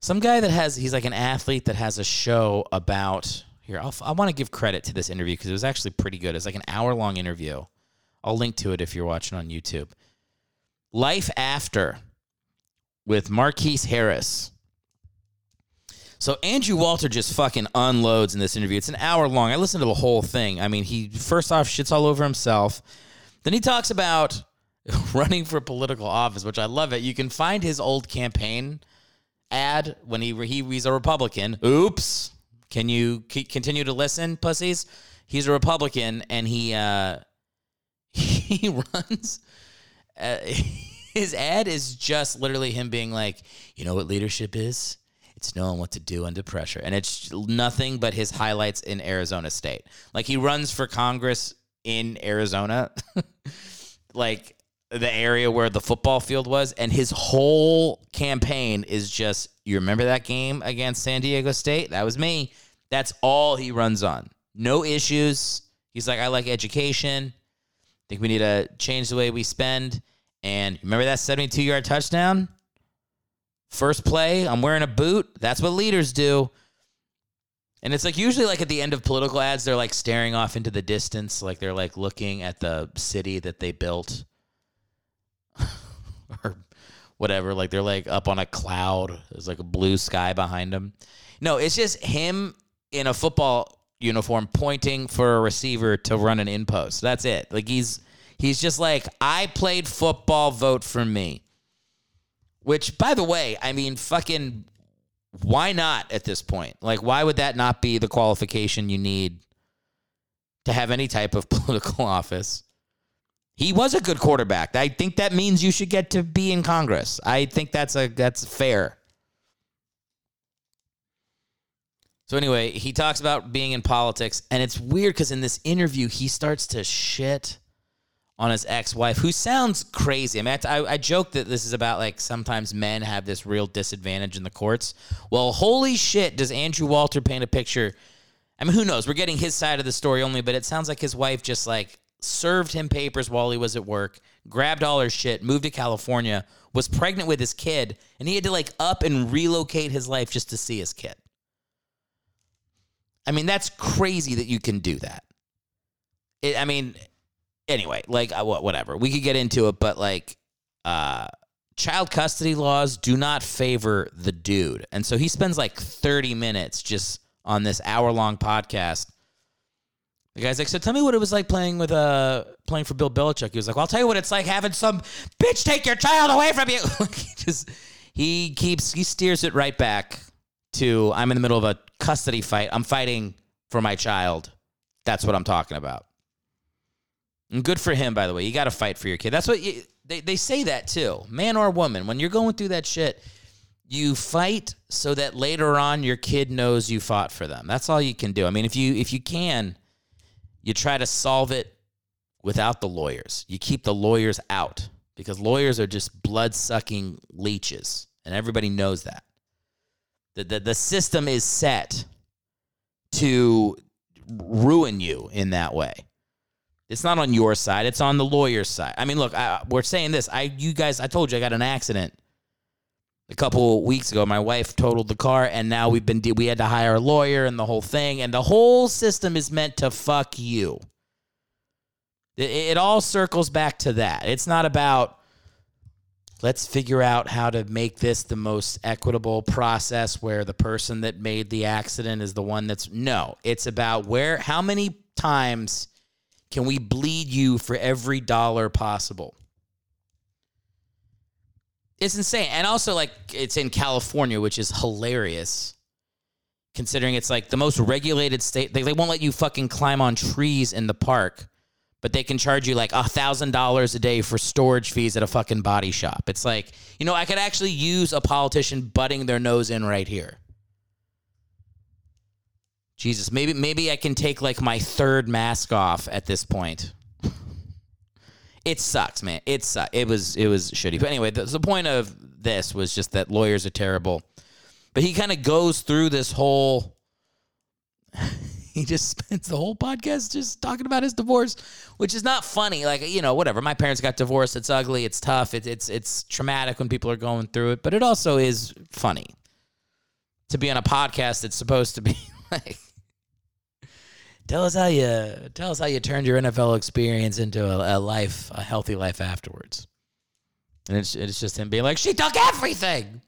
some guy that has he's like an athlete that has a show about here I'll, i want to give credit to this interview because it was actually pretty good. It's like an hour long interview. I'll link to it if you're watching on youtube. Life after with marquise harris. So andrew walter just fucking unloads in this interview. It's an hour long i listened to the whole thing. I mean he first off shits all over himself then he talks about [laughs] running for political office which i love it you can find his old campaign ad when he, he he's a Republican. Oops. Can you continue to listen, pussies? He's a Republican, and he uh, [laughs] he runs. Uh, [laughs] his ad is just literally him being like, you know what leadership is? It's knowing what to do under pressure, and it's nothing but his highlights in Arizona State. Like he runs for Congress in Arizona, like the area where the football field was, and his whole campaign is just you remember that game against San Diego State? That was me. That's all he runs on. No issues. He's like, I like education. Think we need to change the way we spend. And remember that 72 yard touchdown? First play, I'm wearing a boot. That's what leaders do. And it's like usually like at the end of political ads, they're like staring off into the distance, like they're like looking at the city that they built [laughs] or whatever. Like they're like up on a cloud. There's like a blue sky behind them. No, it's just him in a football uniform pointing for a receiver to run an in post. That's it. Like he's he's just like I played football, vote for me. Which by the way, I mean fucking why not at this point? Like why would that not be the qualification you need to have any type of [laughs] political office? He was a good quarterback. I think that means you should get to be in Congress. I think that's a that's fair. So anyway, he talks about being in politics, and it's weird because in this interview he starts to shit on his ex-wife, who sounds crazy. I mean, I, I joke that this is about like sometimes men have this real disadvantage in the courts. Well, holy shit, does Andrew Walter paint a picture? I mean, who knows? We're getting his side of the story only, but it sounds like his wife just like served him papers while he was at work, grabbed all her shit, moved to California, was pregnant with his kid, and he had to like up and relocate his life just to see his kid. I mean, that's crazy that you can do that. It, I mean, anyway, like uh, whatever. We could get into it, but like, uh, child custody laws do not favor the dude, and so he spends like thirty minutes just on this hour long podcast. The guy's like, so tell me what it was like playing with uh playing for Bill Belichick. He was like, well, I'll tell you what it's like having some bitch take your child away from you. [laughs] He just he keeps he steers it right back to I'm in the middle of a custody fight. I'm fighting for my child. That's what I'm talking about. And good for him, by the way. You got to fight for your kid. That's what you, they they say that too, man or woman. When you're going through that shit, you fight so that later on your kid knows you fought for them. That's all you can do. I mean, if you if you can, you try to solve it without the lawyers. You keep the lawyers out because lawyers are just blood sucking leeches, and everybody knows that. The, the, the system is set to ruin you in that way. It's not on your side; it's on the lawyer's side. I mean, look, I, we're saying this. I, you guys, I told you I got an accident a couple weeks ago. My wife totaled the car, and now we've been we had to hire a lawyer and the whole thing. And the whole system is meant to fuck you. It, it all circles back to that. It's not about let's figure out how to make this the most equitable process where the person that made the accident is the one that's no. It's about where how many times can we bleed you for every dollar possible. It's insane. And also, like, it's in California, which is hilarious considering it's like the most regulated state. They, they won't let you fucking climb on trees in the park, but they can charge you like a thousand dollars a day for storage fees at a fucking body shop. It's like, you know, I could actually use a politician butting their nose in right here. Jesus, maybe maybe I can take like my third mask off at this point. It sucks, man. It sucks. It was it was shitty. But anyway, the, the point of this was just that lawyers are terrible. But he kind of goes through this whole. [laughs] he just spends the whole podcast just talking about his divorce, which is not funny. Like you know, whatever. My parents got divorced. It's ugly. It's tough. It, it's it's traumatic when people are going through it. But it also is funny to be on a podcast that's supposed to be [laughs] like. Tell us how you tell us how you turned your NFL experience into a, a life, a healthy life afterwards. And it's it's just him being like, she took everything.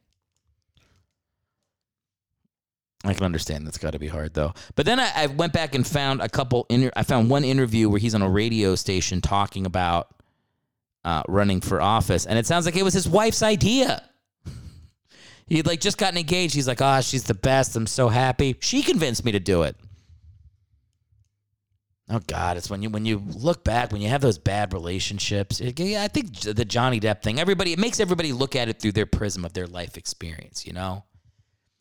I can understand that's got to be hard though. But then I, I went back and found a couple. Inter- I found one interview where he's on a radio station talking about uh, running for office, and it sounds like it was his wife's idea. [laughs] He'd like just gotten engaged. He's like, "Ah, she's the best. I'm so happy. She convinced me to do it." Oh God, it's when you when you look back when you have those bad relationships. It, yeah, I think the Johnny Depp thing. Everybody, it makes everybody look at it through their prism of their life experience. You know,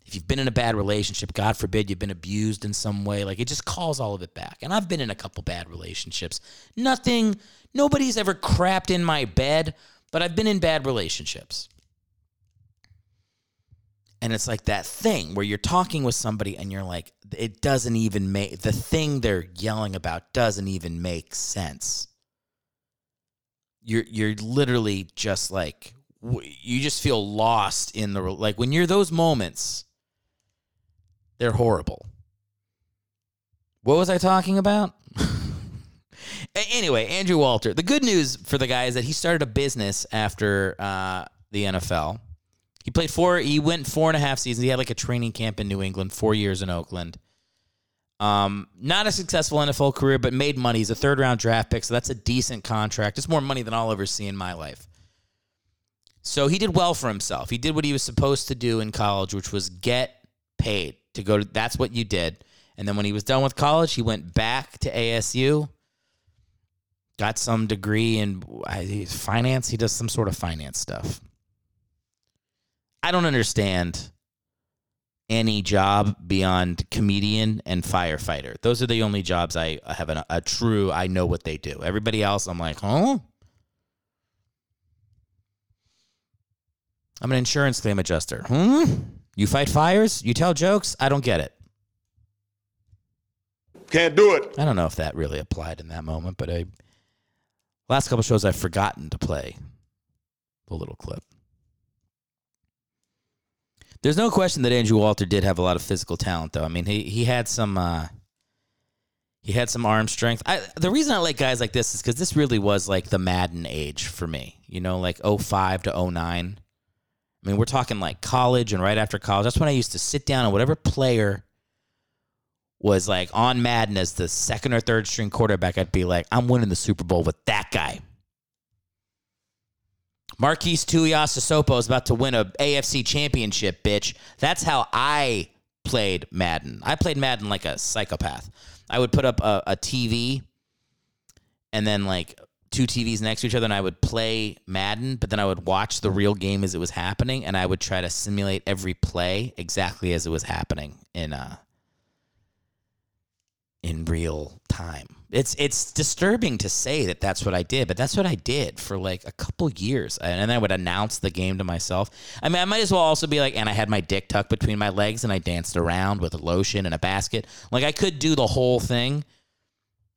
if you've been in a bad relationship, God forbid you've been abused in some way, like it just calls all of it back. And I've been in a couple bad relationships. Nothing, nobody's ever crapped in my bed, but I've been in bad relationships. And it's like that thing where you're talking with somebody and you're like, it doesn't even make the thing they're yelling about doesn't even make sense. You're you're literally just like you just feel lost in the like when you're those moments. They're horrible. What was I talking about? [laughs] Anyway, Andrew Walter. The good news for the guy is that he started a business after uh, the NFL. He played four. He went four and a half seasons. He had like a training camp in New England, four years in Oakland. Um, not a successful NFL career, but made money. He's a third round draft pick, so that's a decent contract. It's more money than I'll ever see in my life. So he did well for himself. He did what he was supposed to do in college, which was get paid to go to. That's what you did. And then when he was done with college, he went back to ASU. Got some degree in finance. He does some sort of finance stuff. I don't understand any job beyond comedian and firefighter. Those are the only jobs I have an, a true I know what they do. Everybody else, I'm like, huh? I'm an insurance claim adjuster. Hmm? You fight fires? You tell jokes? I don't get it. Can't do it. I don't know if that really applied in that moment, but I last couple shows I've forgotten to play the little clip. There's no question that Andrew Walter did have a lot of physical talent, though. I mean, he he had some uh, he had some arm strength. I, the reason I like guys like this is because this really was like the Madden age for me. You know, like 05 to 09. I mean, we're talking like college and right after college. That's when I used to sit down and whatever player was like on Madden as the second or third string quarterback, I'd be like, I'm winning the Super Bowl with that guy. Marques Tuiasosopo is about to win a AFC championship, bitch. That's how I played Madden. I played Madden like a psychopath. I would put up a, a TV and then like two TVs next to each other and I would play Madden, but then I would watch the real game as it was happening and I would try to simulate every play exactly as it was happening in uh in real time. It's it's disturbing to say that that's what I did, but that's what I did for like a couple years, and I would announce the game to myself. I mean, I might as well also be like, and I had my dick tucked between my legs, and I danced around with a lotion and a basket. Like I could do the whole thing.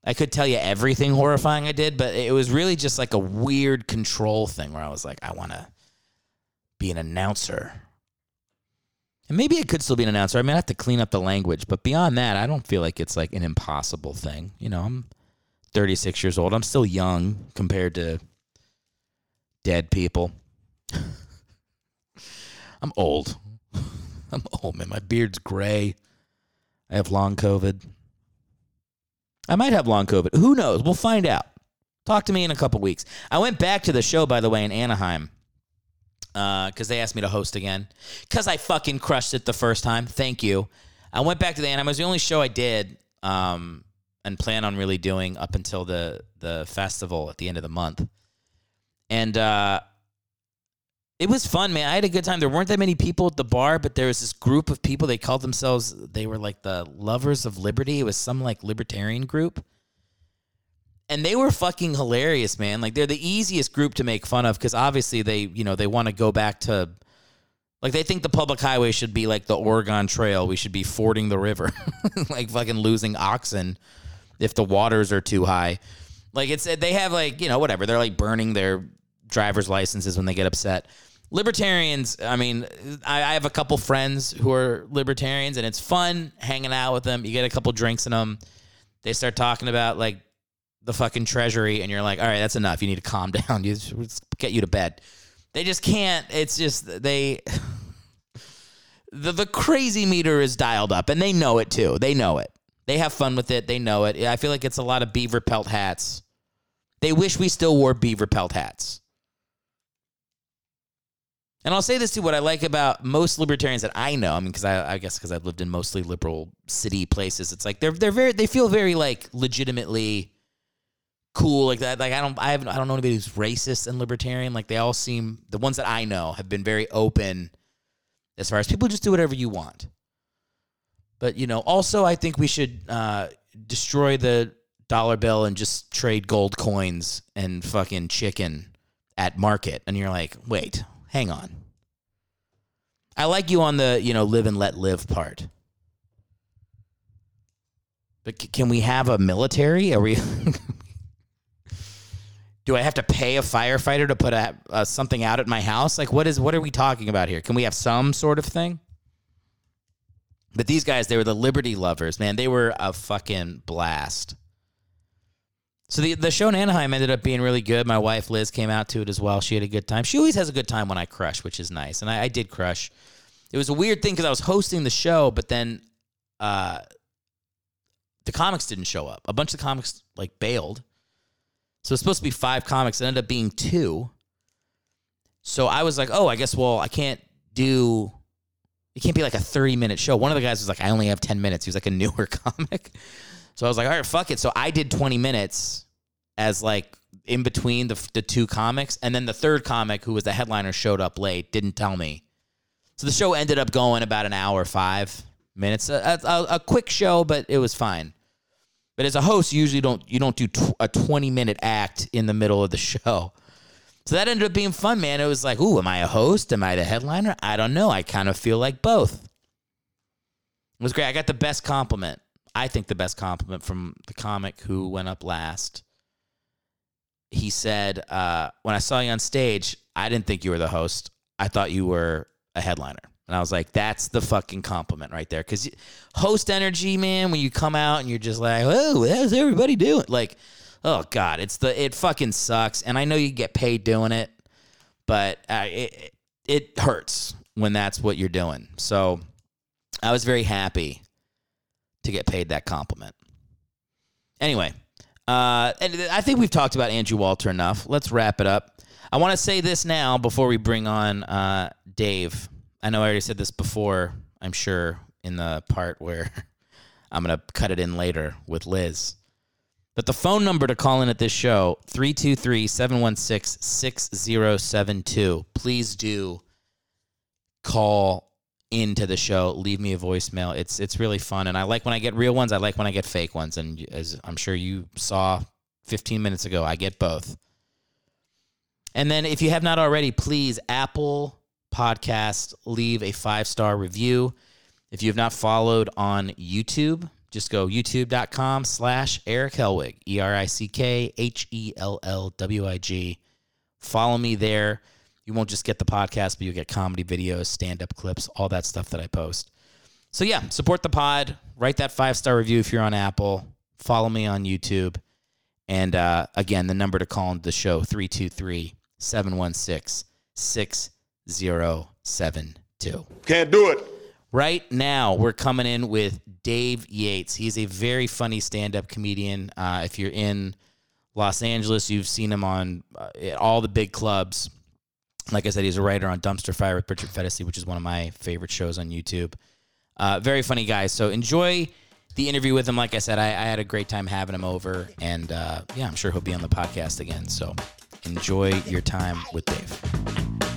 I could tell you everything horrifying I did, but it was really just like a weird control thing where I was like, I want to be an announcer. And maybe it could still be an announcer. I mean, I have to clean up the language, but beyond that, I don't feel like it's like an impossible thing. You know, I'm 36 years old. I'm still young compared to dead people. [laughs] I'm old. [laughs] I'm old, man. My beard's gray. I have long COVID. I might have long COVID. Who knows? We'll find out. Talk to me in a couple weeks. I went back to the show, by the way, in Anaheim because they asked me to host again because I fucking crushed it the first time. Thank you. I went back to the. It was the only show I did um, and plan on really doing up until the the festival at the end of the month. And uh, it was fun, man. I had a good time. There weren't that many people at the bar, but there was this group of people. They called themselves, they were like the Lovers of Liberty. It was some like libertarian group and they were fucking hilarious, man. Like they're the easiest group to make fun of because obviously they, you know, they want to go back to, like they think the public highway should be like the Oregon Trail. We should be fording the river, [laughs] like fucking losing oxen if the waters are too high. Like it's they have like you know whatever they're like burning their driver's licenses when they get upset. Libertarians, I mean, I, I have a couple friends who are libertarians, and it's fun hanging out with them. You get a couple drinks in them. They start talking about like the fucking treasury and you're like, all right, that's enough. You need to calm [laughs] down. You just get you to bed. They just can't. It's just they. the the crazy meter is dialed up, and they know it too. They know it. They have fun with it. They know it. I feel like it's a lot of beaver pelt hats. They wish we still wore beaver pelt hats. And I'll say this too: what I like about most libertarians that I know, I mean, because I, I guess because I've lived in mostly liberal city places, it's like they're they're very they feel very like legitimately cool like that. Like i don't i haven't i don't know anybody who's racist and libertarian. Like they all seem the ones that i know have been very open as far as people just do whatever you want. But you know also i think we should uh, destroy the dollar bill and just trade gold coins and fucking chicken at market. And you're like wait hang on. I like you on the you know live and let live part. But c- can we have a military? Are we [laughs] do I have to pay a firefighter to put a, uh, something out at my house? Like, what is what are we talking about here? Can we have some sort of thing? But these guys, they were the liberty lovers, man. They were a fucking blast. So the the show in Anaheim ended up being really good. My wife Liz came out to it as well. She had a good time. She always has a good time when I crush, which is nice. And I, I did crush. It was a weird thing because I was hosting the show, but then uh, the comics didn't show up. A bunch of comics like bailed. So it's supposed to be five comics. It ended up being two. So I was like, oh, I guess, well, I can't do, it can't be like a 30 minute show. One of the guys was like, I only have 10 minutes. He was like a [laughs] newer comic. So I was like, all right, fuck it. So I did 20 minutes as like in between the, the two comics. And then the third comic, who was the headliner, showed up late, didn't tell me. So the show ended up going about an hour, five minutes. A, a, a quick show, but it was fine. But as a host, you usually don't you don't do tw- a 20 minute act in the middle of the show. So that ended up being fun, man. It was like, ooh, am I a host? Am I the headliner? I don't know. I kind of feel like both. It was great. I got the best compliment. I think the best compliment from the comic who went up last. He said, uh, when I saw you on stage, I didn't think you were the host. I thought you were a headliner. And I was like, that's the fucking compliment right there. Because host energy, man, when you come out and you're just like, oh, how's everybody doing? Like, oh god, it's the it fucking sucks. And I know you get paid doing it, but uh, it it hurts when that's what you're doing. So I was very happy to get paid that compliment. Anyway, uh, and I think we've talked about Andrew Walter enough. Let's wrap it up. I want to say this now before we bring on uh, Dave. I know I already said this before, I'm sure, in the part where [laughs] I'm going to cut it in later with Liz. But the phone number to call in at this show, 323-716-6072. Please do call into the show, leave me a voicemail. It's it's really fun and I like when I get real ones, I like when I get fake ones and as I'm sure you saw 15 minutes ago, I get both. And then if you have not already, please Apple Podcast leave a 5-star review. If you have not followed on YouTube, just go youtube.com slash Eric Hellwig, E R I C K H E L L W I G. Follow me there. You won't just get the podcast, but you'll get comedy videos, stand up clips, all that stuff that I post. So, yeah, support the pod. Write that five star review if you're on Apple. Follow me on YouTube. And uh, again, the number to call into the show 323 716 6072. Can't do it. Right now, we're coming in with Dave Yates. He's a very funny stand up comedian. Uh, if you're in Los Angeles, you've seen him on uh, all the big clubs. Like I said, he's a writer on Dumpster Fire with Richard Fedesi, which is one of my favorite shows on YouTube. Uh, very funny guy. So enjoy the interview with him. Like I said, I, I had a great time having him over. And uh, yeah, I'm sure he'll be on the podcast again. So enjoy your time with Dave.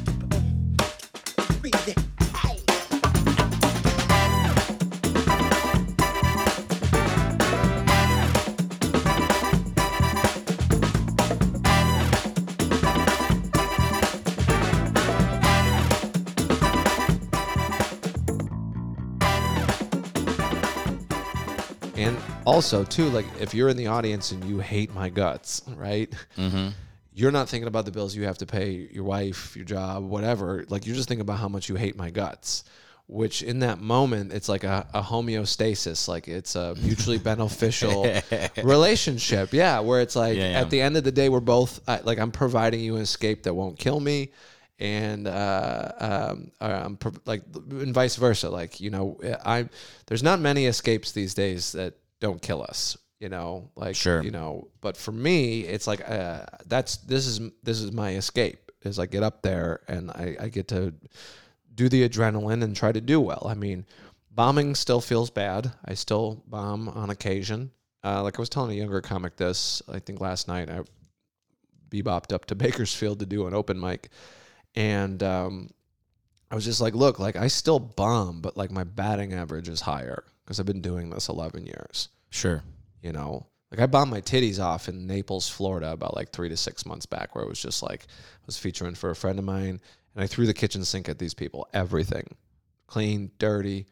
Also, too, like if you're in the audience and you hate my guts, right? Mm-hmm. You're not thinking about the bills you have to pay your wife, your job, whatever. Like you're just thinking about how much you hate my guts. Which in that moment, it's like a, a homeostasis. Like it's a mutually [laughs] beneficial [laughs] relationship. Yeah, where it's like Yeah, yeah. at the end of the day, we're both I, like I'm providing you an escape that won't kill me, and uh, um, uh, I'm like and vice versa. Like you know, I there's not many escapes these days that don't kill us. You know, like Sure. you know. But for me, it's like uh, that's this is this is my escape. Is I get up there and I, I get to do the adrenaline and try to do well. I mean, bombing still feels bad. I still bomb on occasion. Uh, like I was telling a younger comic this, I think last night, I bebopped up to [laughs] Bakersfield to do an open mic. And um, I was just like, look, like I still bomb, but like my batting average is higher because I've been doing this 11 years. Sure. You know, like I bombed my titties off in Naples, Florida about like three to six months back, where it was just like, I was featuring for a friend of mine and I threw the kitchen sink at these people. Everything clean, dirty,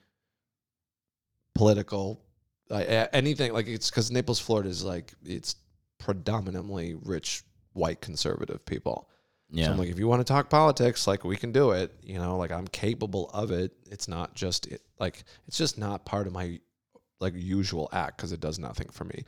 political, uh, anything. Like it's because Naples, Florida is like, it's predominantly rich, white, conservative people. So I'm like, if you want to talk politics, like we can do it. You know, like I'm capable of it. It's not just it, like it's just not part of my like usual act because it does nothing for me.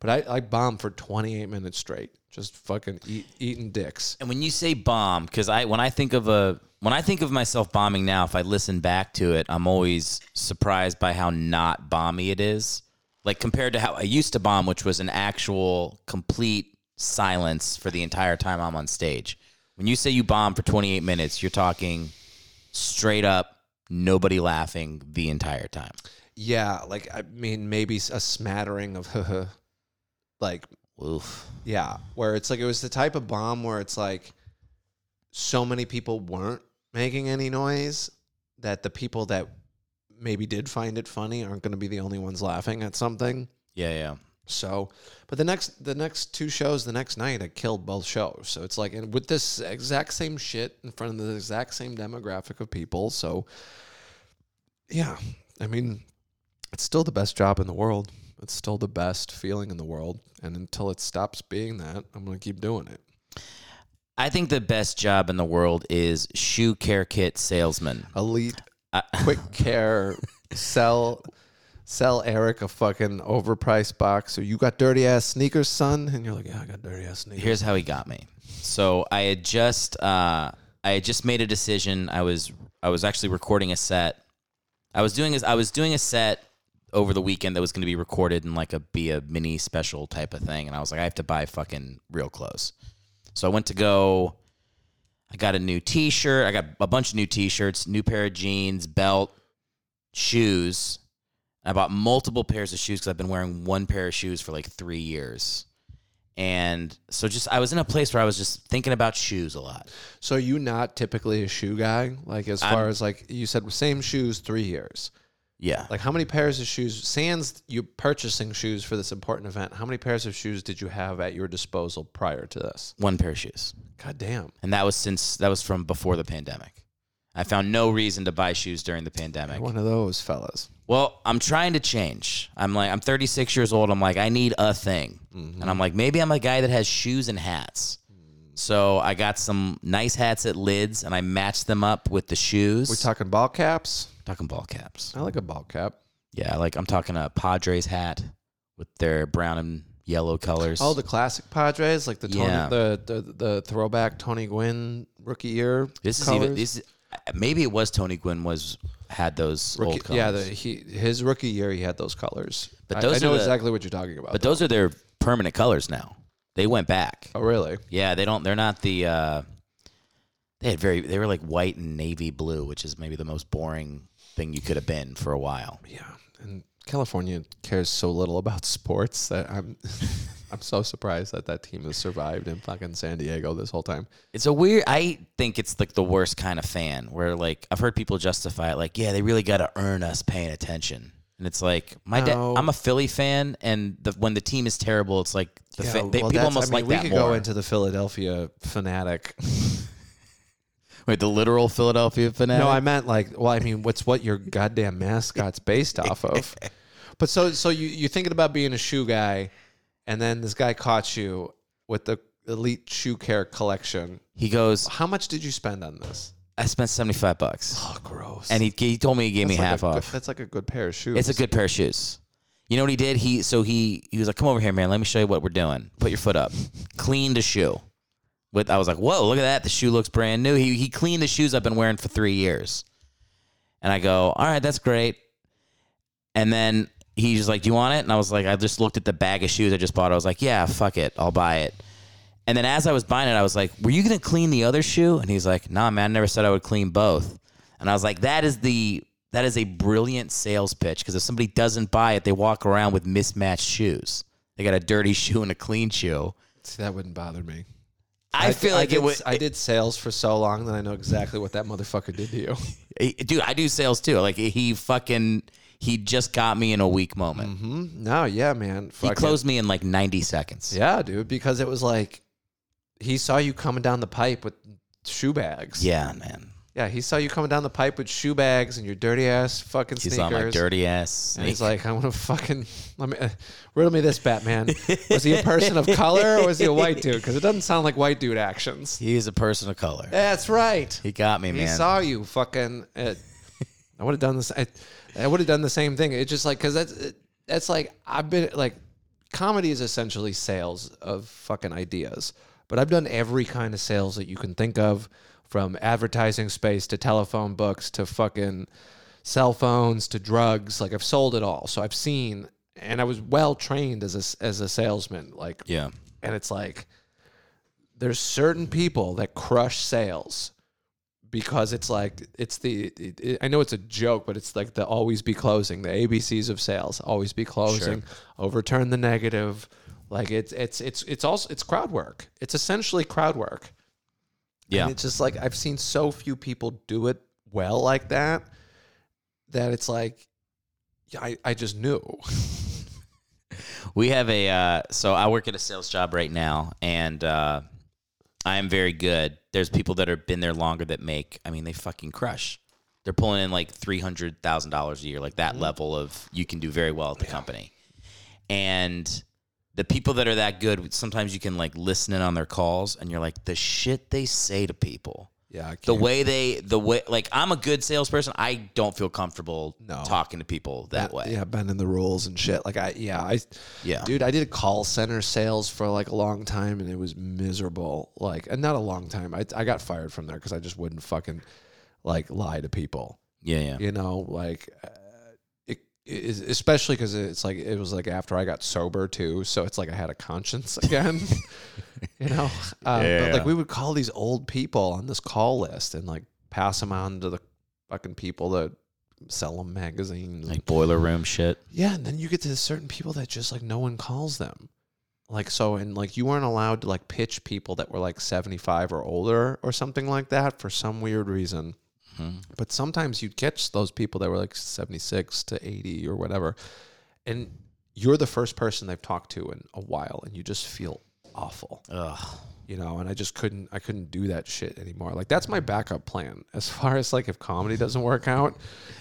But I I bombed for 28 minutes straight, just fucking eat, eating dicks. And when you say bomb, because I when I think of a when I think of myself bombing now, if I listen back to it, I'm always surprised by how not bomby it is. Like compared to how I used to bomb, which was an actual complete silence for the entire time I'm on stage. When you say you bomb for 28 minutes, you're talking straight up nobody laughing the entire time. Yeah, like I mean, maybe a smattering of [laughs] like Oof. Yeah, where it's like it was the type of bomb where it's like so many people weren't making any noise that the people that maybe did find it funny aren't going to be the only ones laughing at something. Yeah, yeah. So, but the next the next two shows the next night I killed both shows. So it's like and with this exact same shit in front of the exact same demographic of people. So yeah, I mean, it's still the best job in the world. It's still the best feeling in the world. And until it stops being that, I'm going to keep doing it. I think the best job in the world is shoe care kit salesman. Elite. quick care [laughs] sell sell Eric a fucking overpriced box. Or you got dirty ass sneakers, son, and you're like, yeah, I got dirty ass sneakers. Here's how he got me. So I had just uh, I had just made a decision. I was I was actually recording a set. I was doing I was doing a set over the weekend that was going to be recorded in like a be a mini special type of thing, and I was like, I have to buy fucking real clothes. So I went to go. I got a new T-shirt. I got a bunch of new T-shirts, new pair of jeans, belt, shoes. I bought multiple pairs of shoes because I've been wearing one pair of shoes for like three years. And so just I was in a place where I was just thinking about shoes a lot. So you not typically a shoe guy? Like as I'm- far as like you said, same shoes three years. Yeah. Like how many pairs of shoes? Sans you purchasing shoes for this important event. How many pairs of shoes did you have at your disposal prior to this? One pair of shoes. God damn. And that was since that was from before the pandemic. I found no reason to buy shoes during the pandemic. One of those fellas. Well, I'm trying to change. I'm like, I'm 36 years old. I'm like, I need a thing. Mm-hmm. And I'm like, maybe I'm a guy that has shoes and hats. So I got some nice hats at Lids and I matched them up with the shoes. We're talking ball caps? talking ball caps. I like a ball cap. Yeah, like I'm talking a Padres hat with their brown and yellow colors. Oh, the classic Padres, like the Tony, Yeah. the, the the throwback Tony Gwynn rookie year. this is even this is, maybe it was Tony Gwynn was had those Rookie, old colors. yeah, the, he his rookie year he had those colors. But I- those I, are know the- exactly what you're talking about. but though. those are their permanent colors now. They went back. oh really? Yeah, they don't. They're not the. uh They had very. They were like white and navy blue, which is maybe the most boring thing you could have been for a while. Yeah, and California cares so little about sports that I'm [laughs] I'm so surprised that that team has survived in fucking San Diego this whole time. It's a weird. I think it's like the worst kind of fan where like I've heard people justify it like, yeah, they really got to earn us paying attention. And it's like my dad. No. I'm a Philly fan, and the, when the team is terrible, it's like the Yeah, fa- they, well, people almost I mean, like we that could more. go into the Philadelphia fanatic. [laughs] Wait, the literal Philadelphia fanatic. No, I meant like, well, I mean, what's what your goddamn mascot's based off of? [laughs] But so, so you you're thinking about being a shoe guy, and then this guy caught you with the elite shoe care collection. he goes. How much did you spend on this? I spent seventy five bucks, Oh, gross. and he he told me he gave me like half a good- off. that's like a good pair of shoes. It's a good pair of shoes. You know what he did? He so he he was like, "Come over here, man. Let me show you what we're doing. Put your foot up." [laughs] Cleaned the shoe. With I was like, "Whoa, look at that! The shoe looks brand new." He he cleaned the shoes I've been wearing for three years, and I go, "All right, that's great." And then he's just like, "Do you want it?" And I was like, "I just looked at the bag of shoes I just bought. I was like, yeah, fuck it, I'll buy it." And then as I was buying it, I was like, "Were you gonna clean the other shoe?" And he's like, "Nah, man, I never said I would clean both." And I was like, "That is the that is a brilliant sales pitch because if somebody doesn't buy it, they walk around with mismatched shoes. They got a dirty [laughs] shoe and a clean shoe." See, that wouldn't bother me. I, did- feel like did, it would. I did sales for so long that I know exactly what that motherfucker did to you. [laughs] Dude, I do sales too. Like he fucking he just got me in a weak moment. hmm No, yeah, man. He Fucking- closed me in like 90 seconds. Yeah, dude, because it was like he saw you coming down the pipe with shoe bags. Yeah, man. Yeah, he saw you coming down the pipe with shoe bags and your dirty ass fucking He sneakers. He saw my dirty ass. And he's like, I want to fucking let me uh, riddle me this, Batman. Was he a person of [laughs] color or was he a white dude? Because it doesn't sound like white dude actions. He's a person of color. That's right. He got me, He man. He saw you fucking. Uh, I would have done this. I, I would have done the same thing. It's just like because that's that's like I've been like comedy is essentially sales of fucking ideas. But I've done every kind of sales that you can think of, from advertising space to telephone books to fucking cell phones to drugs. Like I've sold it all, so I've seen, and I was well trained as a as a salesman. Like yeah. and it's like there's certain people that crush sales because it's like it's the it, it- I know it's a joke, but it's like the always be closing, the ABCs of sales, always be closing, overturn the negative. Like it's it's it's it's also it's crowd work. It's essentially crowd work. Yeah. And it's just like I've seen so few people do it well like that that it's like yeah, I, I just knew. We have a uh, so I work at a sales job right now, and uh, I am very good. There's people that have been there longer that make. I mean, they fucking crush. They're pulling in like three hundred thousand dollars a year, like that mm-hmm. level of you can do very well at the company. And the people that are that good, sometimes you can like listen in on their calls, and you're like, the shit they say to people Yeah, The way they, the way, like, I'm a good salesperson. I don't feel comfortable No. talking to people that way. Yeah, bending the rules and shit. Like I, yeah, I, Yeah. dude, I did call center sales for like a long time, and it was miserable. Like, and not a long time. I, I got fired from there because I just wouldn't fucking like lie to people. Yeah, yeah. You know, like, uh, especially because it's like it was like after I got sober too, so it's like I had a conscience [laughs] again. You know, [laughs] but Yeah. like we would call these old people on this call list and like pass them on to the fucking people that sell them magazines. Like boiler room shit. Yeah, and then you get to certain people that just like no one calls them. Like so and like you weren't allowed to like pitch people that were like 75 or older or something like that for some weird reason. Mhm. But sometimes you'd catch those people that were like 76 to 80 or whatever. And you're the first person they've talked to in a while and you just feel awful. Ugh. you know and i just couldn't i couldn't do that shit anymore. Like that's my backup plan. [laughs] As far as like if comedy doesn't work out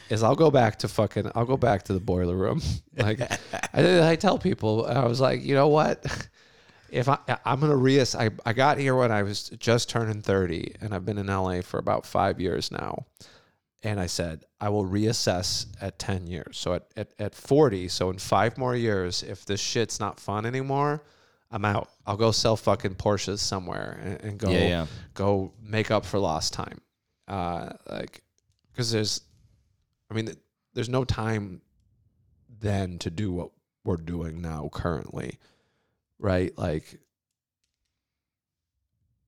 is i'll go back to fucking i'll go back to the boiler room. [laughs] Like I, I tell people i was like you know what? [laughs] If i i'm gonna reass I, I got here when i was just turning 30 and i've been in la for about five years now. And I said, I will reassess at 10 years. So at, at, at 40, so in five more years, if this shit's not fun anymore, I'm out. I'll go sell fucking Porsches somewhere and, and go Yeah, yeah. go make up for lost time. Uh, like, because there's, I mean, there's no time then to do what we're doing now currently, right? Like,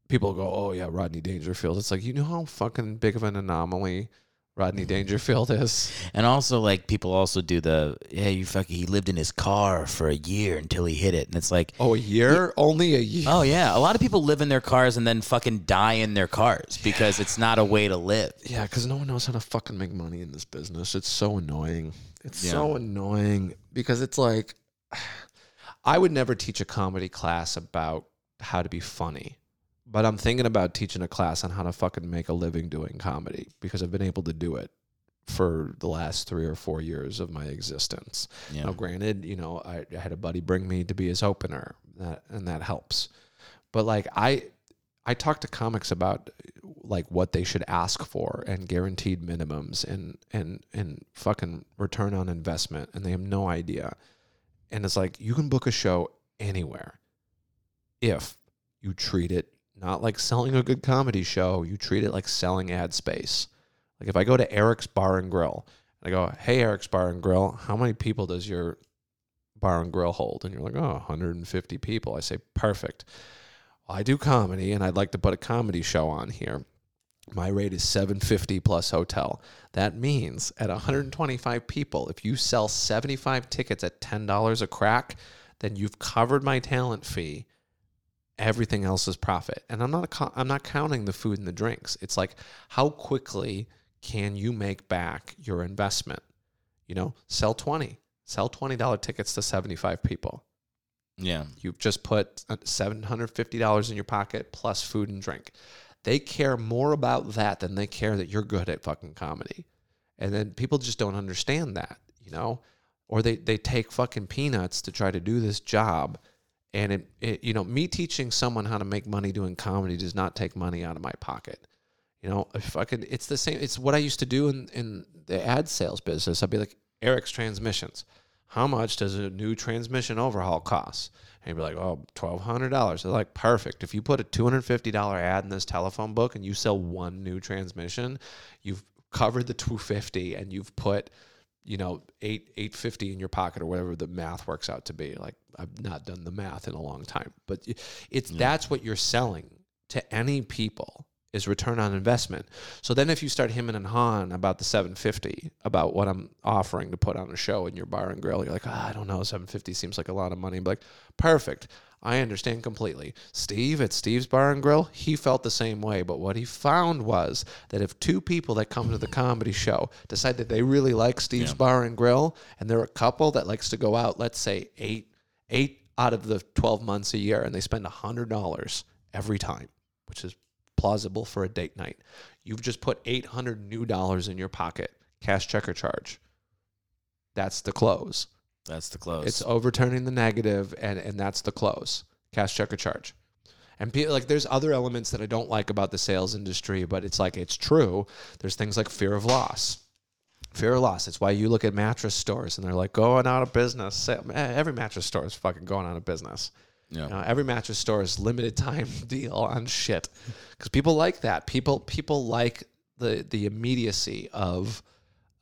people go, "Oh yeah, Rodney Dangerfield." It's like you know how fucking big of an anomaly Rodney mm-hmm. Dangerfield is. And also, like, people also do the, yeah, you fucking, he lived in his car for a year until he hit it. And it's like, Oh, a year? Only a year? oh, yeah. A lot of people live in their cars and then fucking die in their cars because it's not a way to live. Yeah, because no one knows how to fucking make money in this business. It's so annoying. It's Yeah. so annoying because it's like, [sighs] I would never teach a comedy class about how to be funny, but I'm thinking about teaching a class on how to fucking make a living doing comedy because I've been able to do it for the last three or four years of my existence. Yeah. Now, granted, you know, I, I had a buddy bring me to be his opener, that, and that helps. But like, I I talk to comics about like what they should ask for and guaranteed minimums and and and fucking return on investment, and they have no idea. And it's like you can book a show anywhere if you treat it not like selling a good comedy show. You treat it like selling ad space. Like if I go to Eric's Bar and Grill and I go, "Hey, Eric's Bar and Grill, how many people does your bar and grill hold?" And you're like, "Oh, 150 people." I say, "Perfect." I do comedy and I'd like to put a comedy show on here. My rate is 750 plus hotel. That means at 125 people, if you sell 75 tickets at $10 a crack, then you've covered my talent fee. Everything else is profit. And I'm not co- I'm not counting the food and the drinks. It's like how quickly can you make back your investment? You know, sell 20. Sell $20 tickets to 75 people. Yeah. You've just put uh, $750 in your pocket plus food and drink. They care more about that than they care that you're good at fucking comedy. And then people just don't understand that, you know? Or they, they take fucking peanuts to try to do this job. And it, it, you know, me teaching someone how to make money doing comedy does not take money out of my pocket. You know, if I could, it's the same. It's what I used to do in, in the ad sales business. I'd be like, Eric's transmissions. How much does a new transmission overhaul cost? And you'd be like, oh, $1,200. They're like, perfect. If you put a $250 ad in this telephone book and you sell one new transmission, you've covered the 250 and you've put, you know, eight 850 in your pocket or whatever the math works out to be. Like, I've not done the math in a long time, but it's that's what you're selling to any people is return on investment. So then if you start hemming and hawing about the 750, about what I'm offering to put on a show in your bar and grill, you're like, "Ah, I don't know, 750 seems like a lot of money. But like, perfect. I understand completely. Steve at Steve's Bar and Grill, he felt the same way. But what he found was that if two people that come to the comedy show decide that they really like Steve's Bar and Grill, and they're a couple that likes to go out, let's say eight, eight out of the 12 months a year, and they spend $100 every time, which is plausible for a date night. You've just put 800 new dollars in your pocket, cash check or charge. That's the close. That's the close. It's overturning the negative and and that's the close. Cash check or charge. And pe- like, there's other elements that I don't like about the sales industry, but it's like it's true. There's things like fear of loss. Fear of loss. It's why you look at mattress stores and they're like going out of business. Eh, Every mattress store is fucking going out of business. Yeah. Every mattress store is limited time [laughs] deal on shit because people like that. People people like the the immediacy of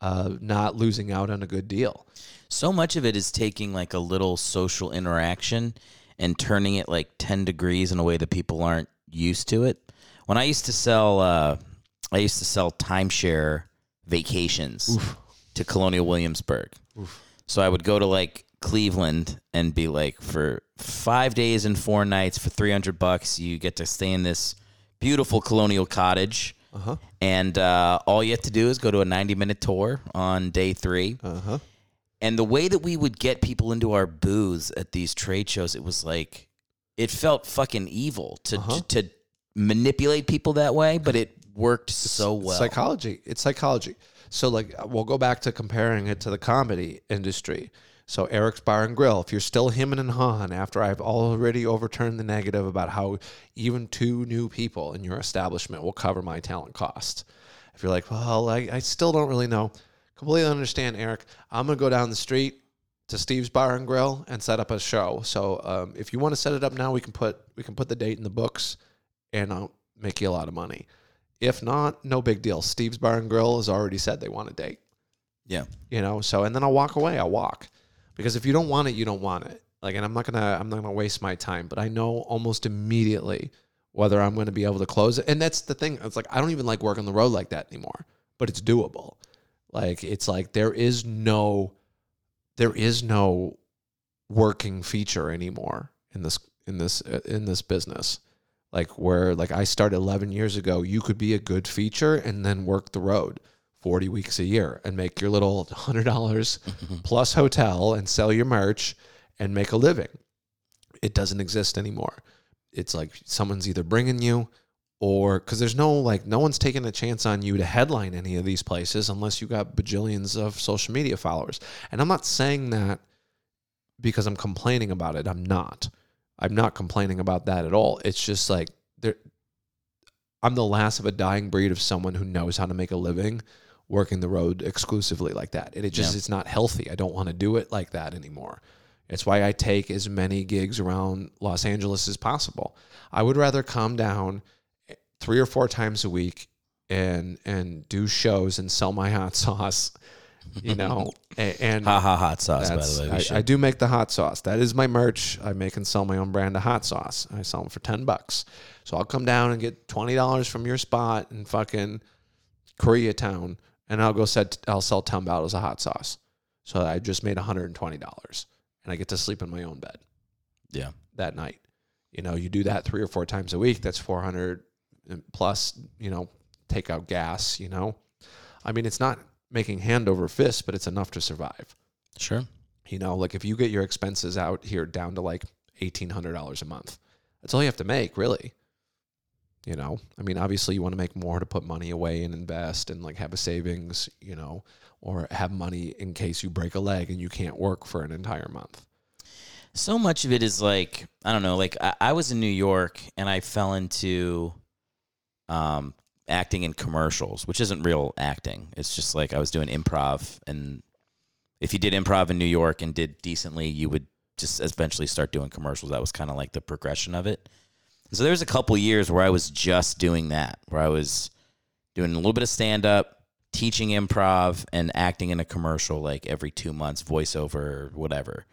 uh, not losing out on a good deal. So much of it is taking like a little social interaction and turning it like 10 degrees in a way that people aren't used to it. When I used to sell uh I used to sell timeshare vacations to Colonial Williamsburg. So I would go to like Cleveland and be like for 5 days and 4 nights for 300 bucks you get to stay in this beautiful colonial cottage. Uh-huh. And uh, all you have to do is go to a 90 minute tour on day three. Uh-huh. And the way that we would get people into our booths at these trade shows, it was like, it felt fucking evil to, Uh-huh. to manipulate people that way, but it worked so well. Psychology. It's psychology. So like we'll go back to comparing it to the comedy industry. So Eric's Bar and Grill, if you're still hemming and hawing after I've already overturned the negative about how even two new people in your establishment will cover my talent cost. If you're like, well, I, I still don't really know. Completely understand, Eric. I'm gonna go down the street to Steve's Bar and Grill and set up a show. So um, if you want to set it up now, we can put we can put the date in the books, and I'll make you a lot of money. If not, no big deal. Steve's Bar and Grill has already said they want a date. yeah. You know, so and then I'll walk away. I'll walk because if you don't want it, you don't want it. Like, and I'm not gonna I'm not gonna waste my time. But I know almost immediately whether I'm to be able to close it. And that's the thing. It's like I don't even like work on the road like that anymore. But it's doable. Like it's like there is no there is no working feature anymore in this in this uh, in this business like where like I started 11 years ago you could be a good feature and then work the road 40 weeks a year and make your little $100 [laughs] plus hotel and sell your merch and make a living. It doesn't exist anymore. It's like someone's either bringing you or because there's no like no one's taking a chance on you to headline any of these places unless you got bajillions of social media followers. And i'm not saying that because i'm complaining about it. I'm not. I'm not complaining about that at all. It's just like there i'm the last of a dying breed of someone who knows how to make a living working the road exclusively like that and it just Yeah. it's not healthy i don't want to do it like that anymore it's why I take as many gigs around Los Angeles as possible. I would rather come down eh, three or four times a week and and do shows and sell my hot [laughs] sauce, you know. [laughs] and Ha ha hot sauce, by the way. I, I do make the hot sauce. That is my merch. I make and sell my own brand of hot sauce. I sell them for ten bucks. So I'll come down and get twenty dollars from your spot in fucking Koreatown, and I'll go set. I'll sell ten bottles of hot sauce. So I just made one hundred and twenty dollars, and I get to sleep in my own bed yeah. that night. You know, you do that three or four times a week. That's four hundred plus. You know, take out gas. You know, I mean, it's not making hand over fist, but it's enough to survive. Sure. You know, like if you get your expenses out here down to like eighteen hundred dollars a month, that's all you have to make, really. You know, I mean, obviously you want to make more to put money away and invest and like have a savings, you know, or have money in case you break a leg and you can't work for an entire month. so much of it is like I don't know. Like I, I was in New York and I fell into um, acting in commercials, which isn't real acting. It's just like I was doing improv, and if you did improv in New York and did decently, you would just eventually start doing commercials. That was kind of like the progression of it. So there was a couple years where I was just doing that, where I was doing a little bit of stand up, teaching improv, and acting in a commercial like every two months, voiceover or whatever.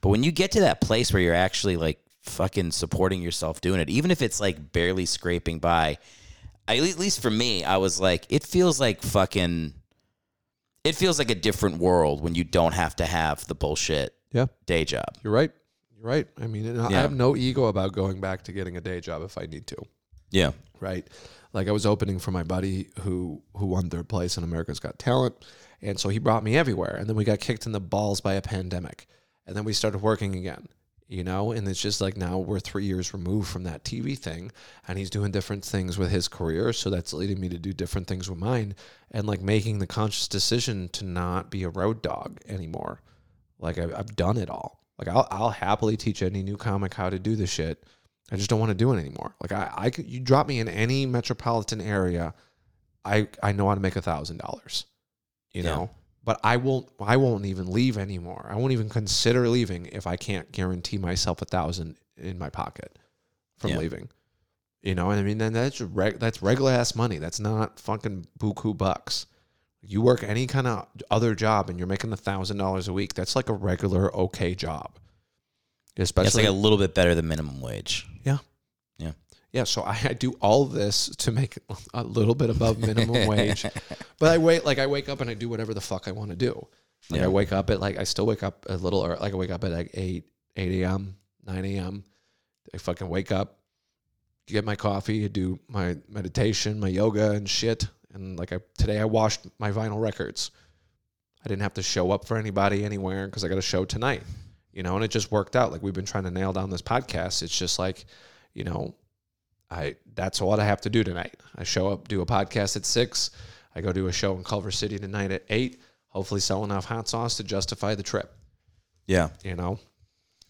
But when you get to that place where you're actually like fucking supporting yourself doing it, even if it's like barely scraping by, I, at least for me, I was like, it feels like fucking, it feels like a different world when you don't have to have the bullshit Yeah. day job. You're right. Right. I mean, and I have no ego about going back to getting a day job if I need to. Yeah. Right. Like I was opening for my buddy who who won third place in America's Got Talent, and so he brought me everywhere. And then we got kicked in the balls by a pandemic, and then we started working again. You know, and it's just like now we're three years removed from that TV thing, and he's doing different things with his career. So that's leading me to do different things with mine, and like making the conscious decision to not be a road dog anymore. Like I've, I've done it all. Like I'll I'll happily teach any new comic how to do this shit, I just don't want to do it anymore. Like I, I could, you drop me in any metropolitan area, I I know how to make a thousand dollars, you Yeah. know. But I won't I won't even leave anymore. I won't even consider leaving if I can't guarantee myself a thousand in my pocket from Yeah. leaving. You know, and I mean, then that's reg- that's regular ass money. That's not fucking buku bucks. You work any kind of other job and you're making a thousand dollars a week. That's like a regular okay job. Especially It's like a little bit better than minimum wage. yeah. Yeah. Yeah. So I, I do all this to make a little bit above minimum wage. [laughs] But I wait, like I wake up and I do whatever the fuck I want to do. Like Yeah. I wake up at like I still wake up a little or like I wake up at like eight, eight a.m., nine a.m. I fucking wake up, get my coffee, do my meditation, my yoga and shit. And like I today I washed my vinyl records. I didn't have to show up for anybody anywhere because I got a show tonight. You know, and it just worked out. Like we've been trying to nail down this podcast. It's just like, you know, I that's what I have to do tonight. I show up, do a podcast at six. I go do a show in Culver City tonight at eight. Hopefully, sell enough hot sauce to justify the trip. Yeah. You know,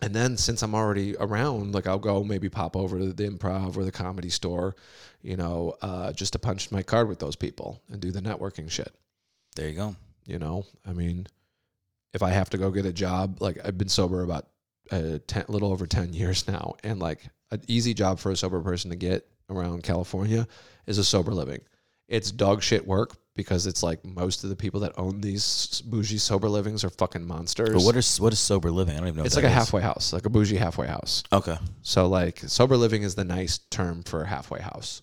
and then since I'm already around, like I'll go maybe pop over to the improv or the comedy store, you know, uh, just to punch my card with those people and do the networking shit. There you go. You know, I mean, if I have to go get a job, like I've been sober about a ten, little over 10 years now. And like an easy job for a sober person to get around California is a sober living. It's dog shit work because it's like most of the people that own these bougie sober livings are fucking monsters. But what is what is sober living? I don't even know. it's like a is. halfway house, like a bougie halfway house. Okay. So like sober living is the nice term for a halfway house,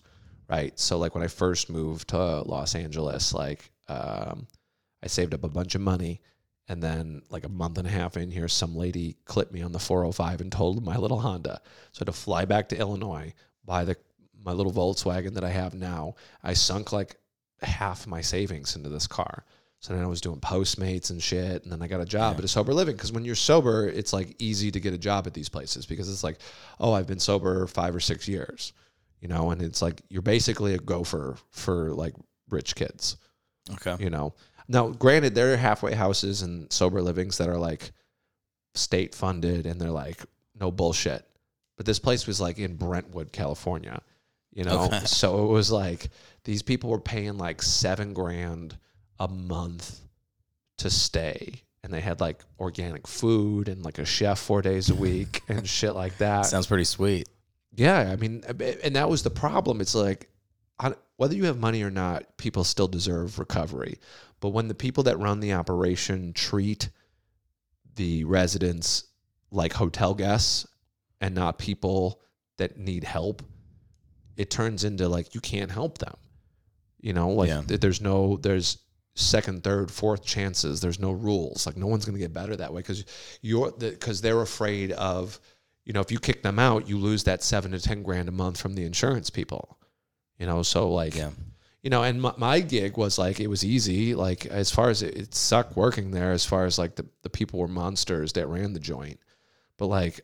right? So like when I first moved to Los Angeles, like um, I saved up a bunch of money, and then like a month and a half in here, some lady clipped me on the 405 and told my little Honda. So to fly back to Illinois, buy the my little Volkswagen that I have now, I sunk like half my savings into this car. So then I was doing Postmates and shit, and then I got a job at a sober living. Because when you're sober, it's like easy to get a job at these places because it's like, oh, I've been sober five or six years, you know, and it's like you're basically a gopher for like rich kids, Okay. you know. Now, granted, there are halfway houses and sober livings that are like state funded and they're like no bullshit. But this place was like in Brentwood, California, you know. Okay. [laughs] So it was like these people were paying like seven grand a month to stay. And they had like organic food and like a chef four days a [laughs] week and shit like that. Sounds pretty sweet. Yeah, I mean, and that was the problem. It's like, I, whether you have money or not, people still deserve recovery. But when the people that run the operation treat the residents like hotel guests and not people that need help, it turns into like you can't help them. You know, like Yeah. there's no, there's second, third, fourth chances. There's no rules. Like no one's going to get better that way because you're, because they're afraid of, you know, if you kick them out, you lose that seven to 10 grand a month from the insurance people, you know? So like, Yeah. you know, and my, my gig was like, it was easy. Like as far as it, it sucked working there, as far as like the, the people were monsters that ran the joint, but like,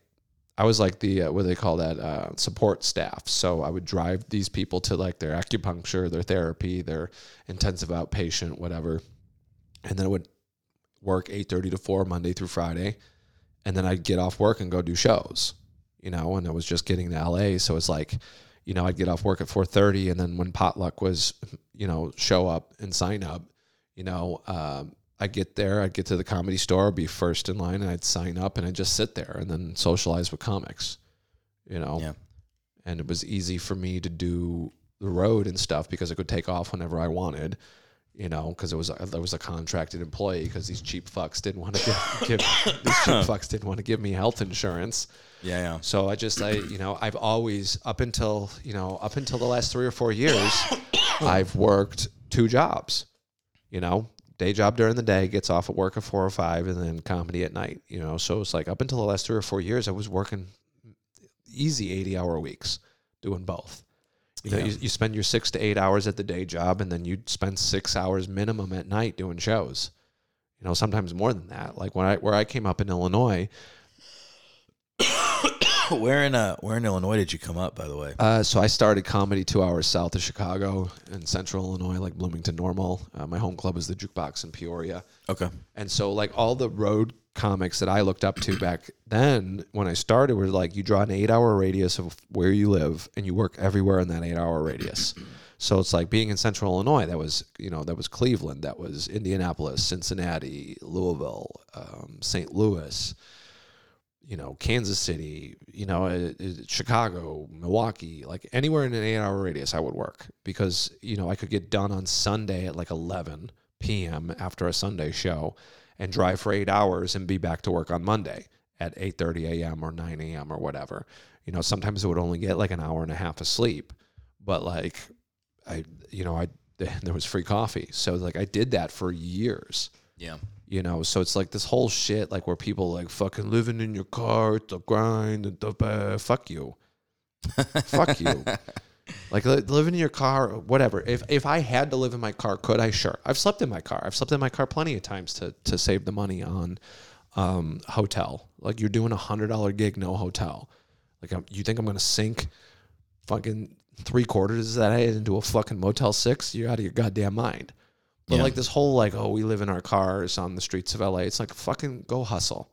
I was like the uh, what do they call that uh, support staff. So I would drive these people to like their acupuncture, their therapy, their intensive outpatient, whatever, and then I would work eight thirty to four Monday through Friday, and then I'd get off work and go do shows, you know. And I was just getting to LA, so it's like, you know, I'd get off work at four thirty, and then when potluck was, you know, show up and sign up, you know, um, I'd get there, I'd get to the comedy store, I'd be first in line, and I'd sign up and I'd just sit there and then socialize with comics, you know. Yeah. And it was easy for me to do the road and stuff because I could take off whenever I wanted, you know, because it was I was a contracted employee because these cheap fucks didn't want to give, [laughs] give these cheap [coughs] fucks didn't want to give me health insurance. Yeah, yeah. So I just I you know I've always up until you know up until the last three or four years, [coughs] I've worked two jobs. You know, day job during the day, gets off at work at four or five, and then comedy at night. You know, so it's like up until the last three or four years, I was working easy eighty hour weeks doing both. You know, Yeah. you, you spend your six to eight hours at the day job, and then you spend six hours minimum at night doing shows. You know, sometimes more than that. Like when I where I came up in Illinois, [laughs] where in uh, where in Illinois did you come up? By the way, Uh, so I started comedy two hours south of Chicago in central Illinois, like Bloomington Normal. Uh, my home club is the Jukebox in Peoria. Okay. And so, like, all the road comics that I looked up to back then when I started were like, you draw an eight hour radius of where you live and you work everywhere in that eight hour radius. [clears throat] So it's like being in central Illinois, that was, you know, that was Cleveland, that was Indianapolis, Cincinnati, Louisville, um, St. Louis, you know, Kansas City, you know, uh, uh, Chicago, Milwaukee, like anywhere in an eight hour radius, I would work because, you know, I could get done on Sunday at like 11 p.m. after a Sunday show and drive for eight hours and be back to work on Monday at 8.30 a.m. or 9 a.m. or whatever. You know, sometimes it would only get like an hour and a half of sleep, but like I, you know, I, [laughs] there was free coffee. So like I did that for years Yeah. You know? So it's like this whole shit like where people like fucking living in your car a grind and the uh, fuck you. [laughs] Fuck you. Like li- living in your car whatever. If if i had to live in my car could i? Sure. I've slept in my car. I've slept in my car plenty of times to to save the money on um hotel. Like you're doing a hundred dollar gig no hotel. Like I'm, you think i'm gonna sink fucking three quarters of that into a fucking motel six? You're out of your goddamn mind but Yeah. like this whole like, oh, we live in our cars on the streets of LA. It's like fucking go hustle.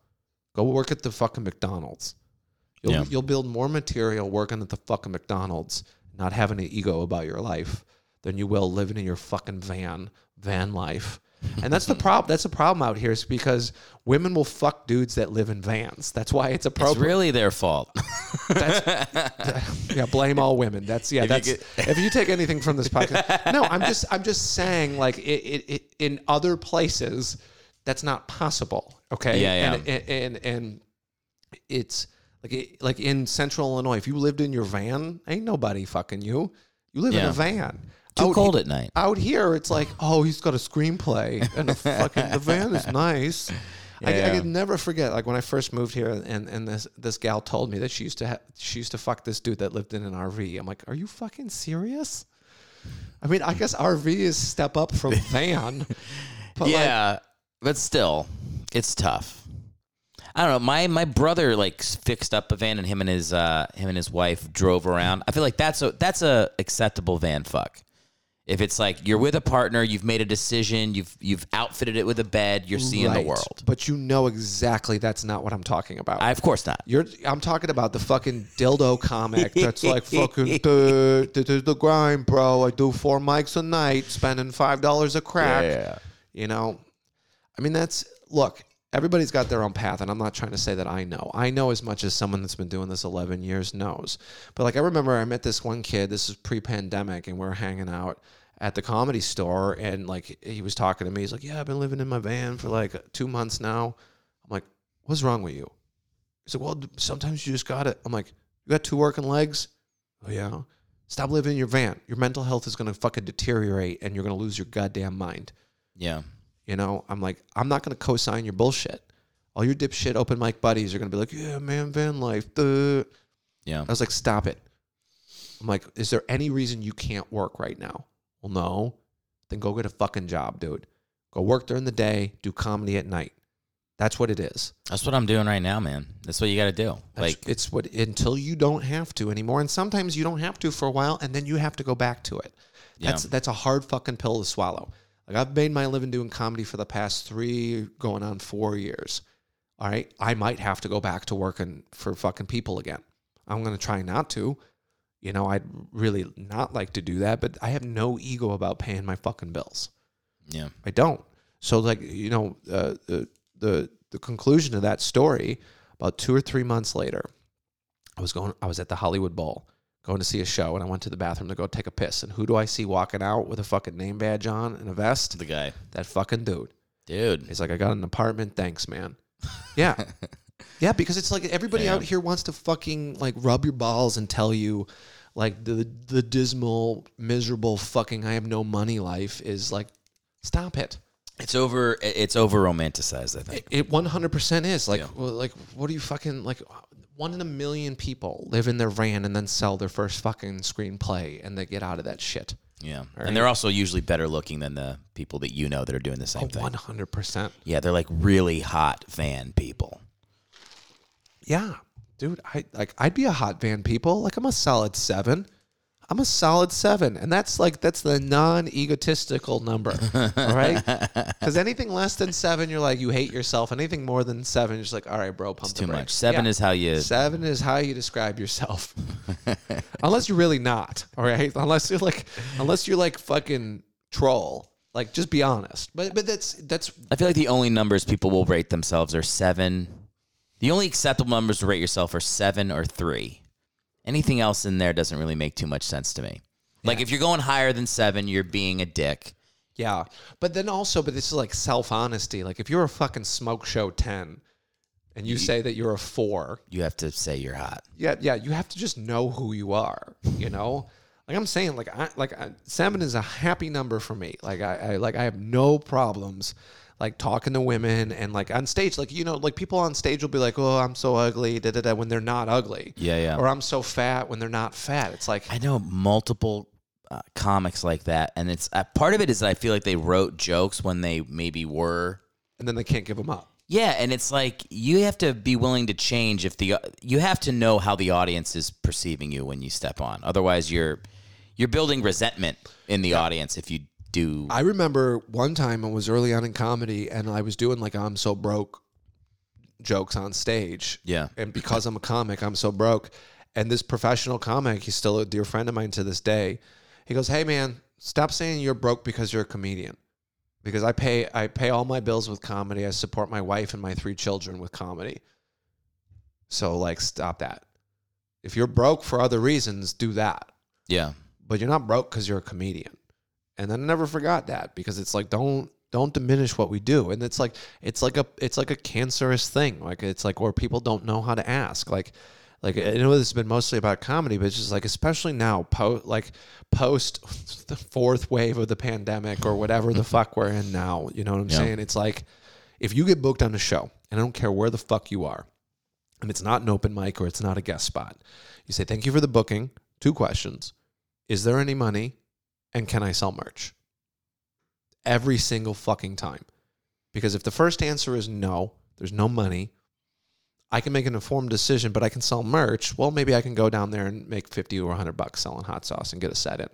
Go work at the fucking McDonald's. You'll Yeah. you'll build more material working at the fucking McDonald's, not having an ego about your life, than you will living in your fucking van, van life. And that's the mm-hmm. problem. That's the problem out here is because women will fuck dudes that live in vans. That's why it's a problem. It's really their fault. yeah, blame all women. That's yeah. If you that's get- if you take anything from this podcast. No, I'm just I'm just saying like it, it, it in other places that's not possible. Okay. Yeah, And and and, and it's like it, like in Central Illinois. If you lived in your van, ain't nobody fucking you. You live in a van. Too Out cold at night. Out here, it's like, oh, he's got a screenplay and a [laughs] fucking the van is nice. I, I could never forget, like when I first moved here, and, and this this gal told me that she used to ha- she used to fuck this dude that lived in an RV. I'm like, are you fucking serious? I mean, I guess RV is step up from [laughs] van. But like, yeah, but still, it's tough. I don't know. My my brother like fixed up a van, and him and his uh, him and his wife drove around. I feel like that's a that's a acceptable van fuck. If it's like you're with a partner, you've made a decision, you've you've outfitted it with a bed, you're seeing right. the world. But you know exactly that's not what I'm talking about. I, of course not. You're I'm talking about the fucking dildo comic that's like [laughs] fucking "Dude, this is the grind, bro. I do four mics a night, spending five dollars a crack. Yeah. You know, I mean that's look. Everybody's got their own path, and I'm not trying to say that I know. I know as much as someone that's been doing this 11 years knows. But like I remember, I met this one kid. This is pre-pandemic, and we are hanging out at the comedy store, and like he was talking to me. He's like, "Yeah, I've been living in my van for like two months now." I'm like, "What's wrong with you?" He said, "Well, sometimes you just got it." I'm like, "You got two working legs?" Oh yeah. Stop living in your van. Your mental health is gonna fucking deteriorate, and you're gonna lose your goddamn mind. Yeah. You know, I'm like, I'm not gonna co-sign your bullshit. All your dipshit open mic buddies are gonna be like, "Yeah, man, van life." Duh. Yeah. I was like, "Stop it." I'm like, "Is there any reason you can't work right now?" Well, no. Then go get a fucking job, dude. Go work during the day, do comedy at night. That's what it is. That's what I'm doing right now, man. That's what you got to do. That's- Like, it's what until you don't have to anymore, and sometimes you don't have to for a while, and then you have to go back to it. That's Yeah. that's a hard fucking pill to swallow. Like I've made my living doing comedy for the past three, going on four years. All right, I might have to go back to working for fucking people again. I'm gonna try not to. You know, I'd really not like to do that, but I have no ego about paying my fucking bills. yeah. I don't. So like you know uh, the the the conclusion of that story about two or three months later, I was going. I was at the Hollywood Bowl going to see a show, and I went to the bathroom to go take a piss. And who do I see walking out with a fucking name badge on and a vest? The guy. That fucking dude. Dude. He's like, I got an apartment. Thanks, man. Yeah. [laughs] Yeah, because it's like everybody Yeah. out here wants to fucking like rub your balls and tell you like the the dismal, miserable fucking I have no money life is like stop it. It's over. It's over romanticized. I think. It one hundred percent is like Yeah. well, like what do you fucking like? One in a million people live in their van and then sell their first fucking screenplay and they get out of that shit. Yeah, right. and they're also usually better looking than the people that you know that are doing the same oh, thing. One hundred percent. Yeah, they're like really hot fan people. Yeah, dude, I like I'd be a hot van people. Like I'm a solid seven. I'm a solid seven, and that's like that's the non-egotistical number, all right? [laughs] Because anything less than seven, you're like you hate yourself. Anything more than seven, you're just like, all right, bro, pump It's too brakes. much. Seven Yeah. is how you. Seven is how you describe yourself, [laughs] unless you're really not. All right, unless you're like, unless you're like fucking troll. Like, just be honest. But but that's that's I feel like the only numbers people will rate themselves are seven. The only acceptable numbers to rate yourself are seven or three. Anything else in there doesn't really make too much sense to me. Like if you're going higher than seven, you're being a dick. Yeah. But then also, but this is like self honesty. Like if you're a fucking smoke show 10 and you, say that you're a four, You have to say you're hot. yeah, yeah, you have to just know who you are, you know? Like I'm saying, like I like I, seven is a happy number for me. Like I, I like I have no problems like talking to women and like on stage, like you know, like people on stage will be like, "Oh, I'm so ugly," da da da, when they're not ugly. Yeah, yeah. Or I'm so fat when they're not fat. It's like I know multiple uh, comics like that, and it's uh, part of it is that I feel like they wrote jokes when they maybe were. and then they can't give them up. Yeah, and it's like you have to be willing to change if the you have to know how the audience is perceiving you when you step on. Otherwise, you're you're building resentment in the audience if you do. I remember one time I was early on in comedy and I was doing like I'm so broke jokes on stage. Yeah. And because I'm a comic, I'm so broke. And this professional comic, he's still a dear friend of mine to this day. He goes, "Hey man, stop saying you're broke because you're a comedian. Because I pay I pay all my bills with comedy. I support my wife and my three children with comedy. So like stop that. If you're broke for other reasons, do that yeah, but you're not broke because you're a comedian. And then I never forgot that because it's like don't don't diminish what we do. And it's like it's like a it's like a cancerous thing. Like it's like where people don't know how to ask. Like like I know this has been mostly about comedy, but it's just like especially now, po- like post [laughs] the fourth wave of the pandemic or whatever the [laughs] fuck we're in now. You know what I'm Yeah. saying? It's like if you get booked on a show, and I don't care where the fuck you are, and it's not an open mic or it's not a guest spot, you say thank you for the booking. Two questions: Is there any money, and can I sell merch? Every single fucking time, because if the first answer is no, there's no money. I can make an informed decision, but I can sell merch. Well, maybe I can go down there and make 50 or 100 bucks selling hot sauce and get a set in.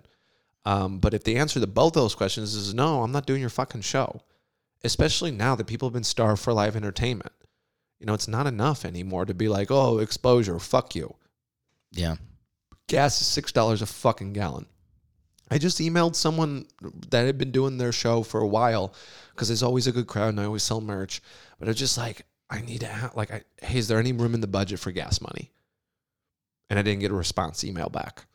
Um, but if the answer to both those questions is no, I'm not doing your fucking show. Especially now that people have been starved for live entertainment. You know, it's not enough anymore to be like, oh, exposure, fuck you. yeah. Gas is $6 a fucking gallon. I just emailed someone that had been doing their show for a while because there's always a good crowd and I always sell merch. But it's just like, I need to have, like, I, hey, is there any room in the budget for gas money? And I didn't get a response email back.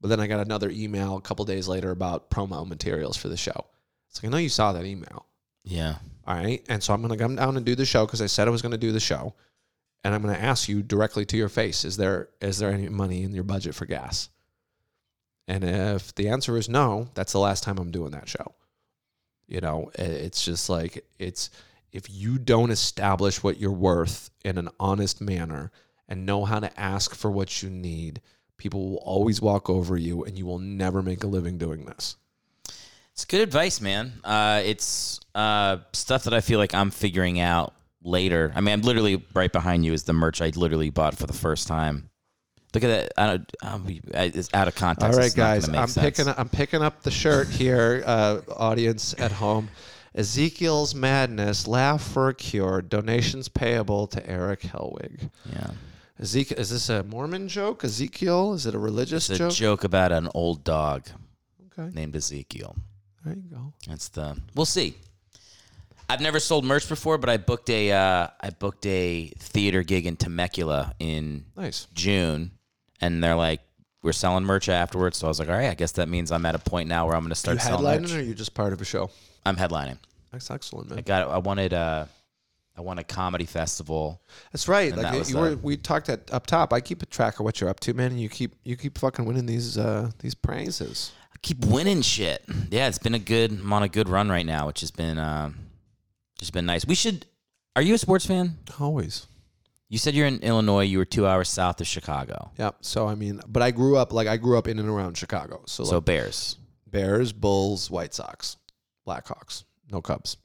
But then I got another email a couple days later about promo materials for the show. It's like, I know you saw that email. Yeah. All right. And so I'm going to come down and do the show because I said I was going to do the show. And I'm going to ask you directly to your face is there is there any money in your budget for gas? And if the answer is no, that's the last time I'm doing that show. You know, it's just like it's if you don't establish what you're worth in an honest manner and know how to ask for what you need, people will always walk over you and you will never make a living doing this. It's good advice, man. Uh, it's uh, stuff that I feel like I'm figuring out later. I mean, I'm literally right behind you is the merch I literally bought for the first time. Look at that. I don't, I- it's out of context. All right, It's not gonna guys, I'm sense. picking up, I'm picking up the shirt here, uh, audience at home. Ezekiel's Madness, Laugh for a Cure, donations payable to Eric Helwig. Yeah. Ezekiel, is this a Mormon joke? Ezekiel, is it a religious It's a joke? joke about an old dog Okay. named Ezekiel. There you go. That's the. We'll see. I've never sold merch before, but I booked a uh, I booked a theater gig in Temecula in Nice. June, and they're like, "We're selling merch afterwards." So I was like, "All right, I guess that means I'm at a point now where I'm going to You start selling headlining merch." or are you just part of a show? I'm headlining. That's excellent, man. I got. I wanted. Uh, I won a comedy festival. That's right. Like that you, you were, we talked at up top. I keep a track of what you're up to, man, and you keep you keep fucking winning these uh these prizes. I keep winning shit. Yeah, it's been a good. I'm on a good run right now, which has been uh, just been nice. We should. Are you a sports fan? Always. You said you're in Illinois. You were two hours south of Chicago. Yep. So I mean, but I grew up like I grew up in and around Chicago. So, So like, Bears. Bears, Bulls, White Sox, Blackhawks, no Cubs.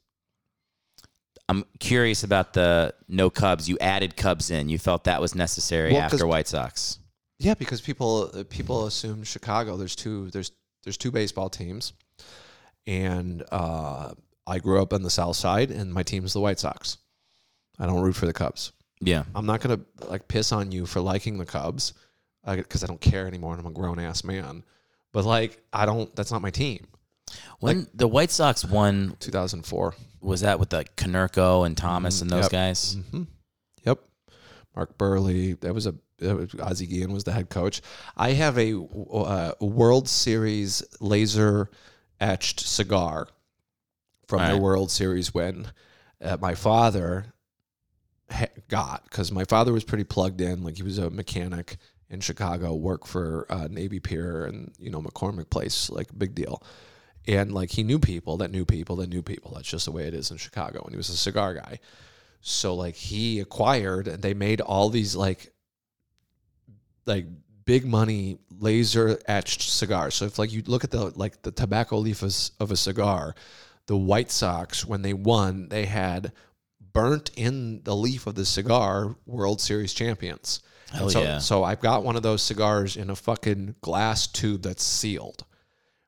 I'm curious about the no Cubs. You added Cubs in. You felt that was necessary Well, after White Sox. Yeah, because people people assume Chicago. There's two there's there's two baseball teams, and uh, I grew up on the South Side, and my team's the White Sox. I don't root for the Cubs. Yeah. I'm not gonna like piss on you for liking the Cubs because I don't care anymore, and I'm a grown ass man. But like, I don't. That's not my team. When the White Sox won 2004, was that with like Konerko and Thomas and those Yep. guys? Mhm. Yep. Mark Buehrle. That was a Ozzie Guillen was the head coach. I have a uh, World Series laser etched cigar from All the. World Series win. Uh, my father got because my father was pretty plugged in. Like he was a mechanic in Chicago, worked for uh, Navy Pier and you know McCormick Place, like big deal. And like he knew people that knew people that knew people. That's just the way it is in Chicago. And he was a cigar guy. So like he acquired and they made all these like like big money laser etched cigars. So if like you look at the like the tobacco leaf of, of a cigar, the White Sox when they won, they had burnt in the leaf of the cigar World Series champions. Hell so, yeah. So I've got one of those cigars in a fucking glass tube that's sealed.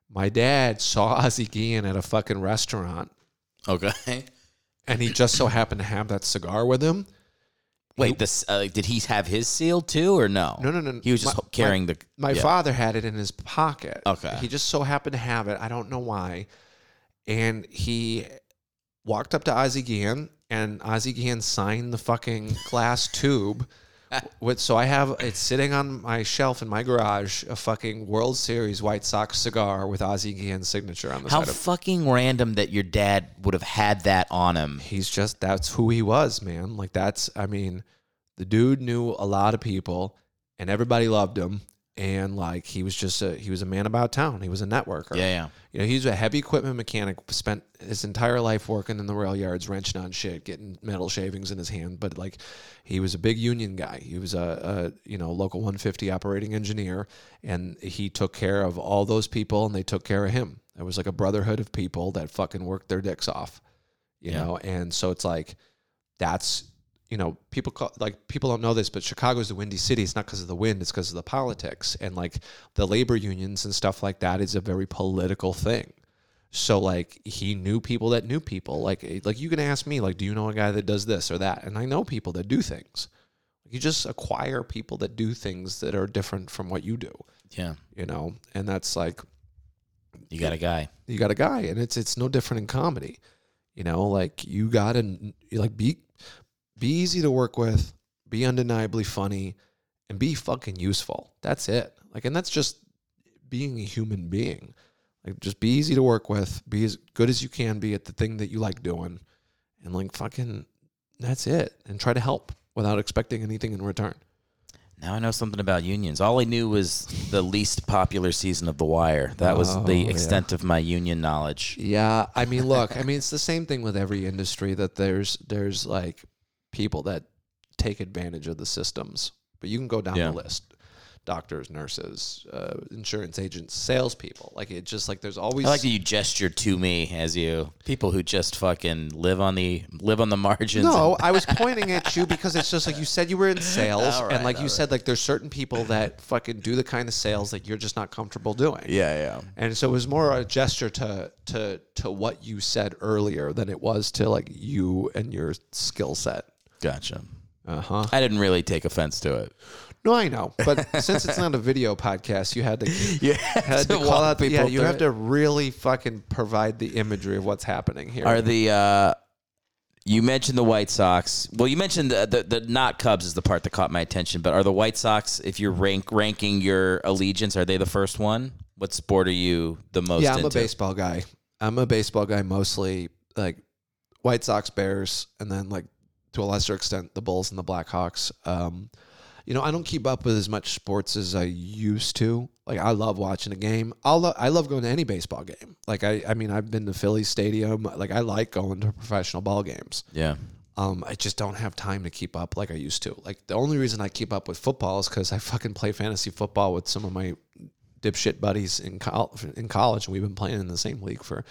My dad saw [laughs] Ozzie Guillen at a fucking restaurant Okay. and he just so happened to have that cigar with him. Wait, this uh, did he have his seal too, or no? No, no, no. He was just My- carrying my, the. My yeah. father had it in his pocket. Okay. He just so happened to have it. I don't know why. And he walked up to Ozzie Guillen, and Ozzie Guillen signed the fucking glass tube. [laughs] With so I have it's sitting on my shelf in my garage, a fucking World Series White Sox cigar with Ozzie Guillen's signature on the How side of fucking random that your dad would have had that on him. he's just that's who he was, man. Like that's I mean, the dude knew a lot of people and everybody loved him. And like he was just a he was a man about town. He was a networker. Yeah, yeah. You know, he's a heavy equipment mechanic, spent his entire life working in the rail yards, wrenching on shit, getting metal shavings in his hand. But like he was a big union guy. He was a, a you know, local 150 operating engineer and he took care of all those people and they took care of him. It was like a brotherhood of people that fucking worked their dicks off you Yeah. know and so it's like that's you know people call, like people don't know this but chicago's the windy city. It's not because of the wind it's because of the politics. And like the labor unions and stuff like that is a very political thing. So like he knew people that knew people. Like eh, like you can ask me like do you know a guy that does this or that? And i know people that do things. You just acquire people that do things that are different from what you do. Yeah. you know? And that's like You got a guy. you got a guy and it's it's no different in comedy. You know like you gotta like be be easy to work with be undeniably funny and be fucking useful that's it like and that's just being a human being like just be easy to work with be as good as you can be at the thing that you like doing and like fucking that's it and try to help without expecting anything in return Now I know something about unions. All I knew was the least popular season of The Wire. That was Oh, the yeah. extent of my union knowledge. Yeah, I mean, look, [laughs] I mean, it's the same thing with every industry that there's there's like people that take advantage of the systems, but you can go down Yeah. the list: doctors, nurses, uh, insurance agents, salespeople. Like it just like there's always I like that you gesture to me as you people who just fucking live on the live on the margins. No, and- I was [laughs] pointing at you because it's just like you said you were in sales, right, and like you all said, like there's certain people that fucking do the kind of sales that you're just not comfortable doing. yeah, yeah. And so it was more a gesture to to to what you said earlier than it was to like you and your skill set. Gotcha. Uh huh. I didn't really take offense to it. No, I know, but [laughs] since it's not a video podcast, you had to [laughs] You had to call walk out. Yeah, you have it. to really fucking provide the imagery of what's happening here. Are the uh you mentioned the White Sox. Well, you mentioned the, the the not Cubs is the part that caught my attention, but are the White Sox if you're rank ranking your allegiance, are they the first one? What sport are you the most yeah, I'm into? a baseball guy. I'm a baseball guy mostly, like White Sox, Bears, and then like to a lesser extent the Bulls and the Blackhawks. Um, you know, I don't keep up with as much sports as I used to. Like I love watching a game. I'll lo- I love going to any baseball game. Like I I mean I've been to Philly Stadium. Like I like going to professional ball games. Yeah. Um, I just don't have time to keep up like I used to. Like the only reason I keep up with football is because I fucking play fantasy football with some of my dipshit buddies in col- in college, and we've been playing in the same league for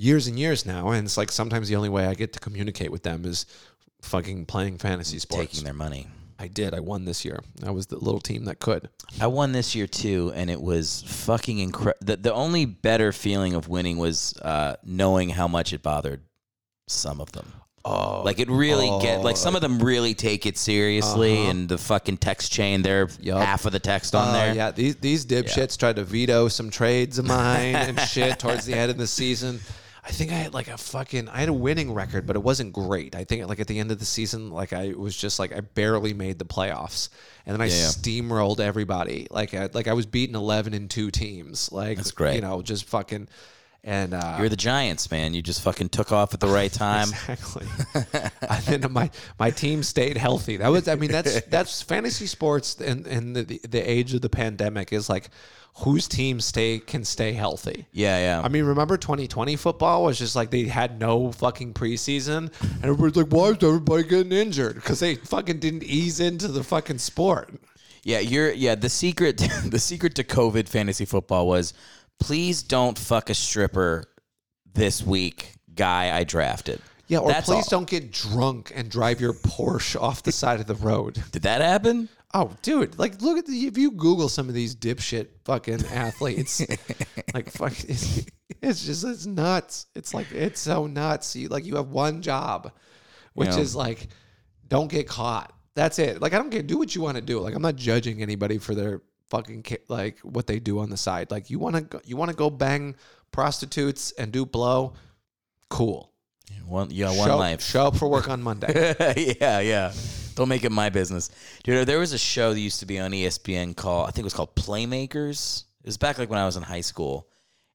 years and years now, and it's like sometimes the only way I get to communicate with them is fucking playing fantasy sports. Taking their money. I did. I won this year. I was the little team that could. I won this year too, and it was fucking incredible. The, the only better feeling of winning was uh, knowing how much it bothered some of them. Oh, Like it really get like some of them really take it seriously, Uh-huh. and the fucking text chain, they're half of the text on Uh, there. Yeah, these these dipshits tried to veto some trades of mine and [laughs] shit towards the end of the season. I think I had like a fucking I had a winning record, but it wasn't great. I think like at the end of the season, like I was just like I barely made the playoffs, and then I Yeah, steamrolled everybody. Like I, like I was beating eleven in two teams. Like That's great. You know, just fucking. And uh, You're the Giants, man. You just fucking took off at the right [laughs] time. Exactly. and then my my team stayed healthy. That was I mean that's [laughs] that's fantasy sports and and the, the the age of the pandemic is like whose team stay can stay healthy. Yeah, yeah. I mean, remember 2020 football was just like they had no fucking preseason, and everybody's like, "Why is everybody getting injured?" Because they fucking didn't ease into the fucking sport. Yeah, you're yeah, the secret [laughs] the secret to COVID fantasy football was please don't fuck a stripper this week, guy I drafted. Yeah, or That's please all. don't get drunk and drive your Porsche off the side of the road. [laughs] Did that happen? Oh, dude! Like, look at the if you Google some of these dipshit fucking athletes, [laughs] like fuck, it's, it's just it's nuts. It's like it's so nuts. You like you have one job, which Yeah. is like, don't get caught. That's it. Like I don't care. Do what you want to do. Like I'm not judging anybody for their fucking ca- like what they do on the side. Like you want to go, you want to go bang prostitutes and do blow, cool. One yeah, one show, life. Show up for work on Monday. [laughs] yeah, yeah. Don't make it my business. Dude, there was a show that used to be on ESPN called, I think it was called Playmakers. It was back like when I was in high school.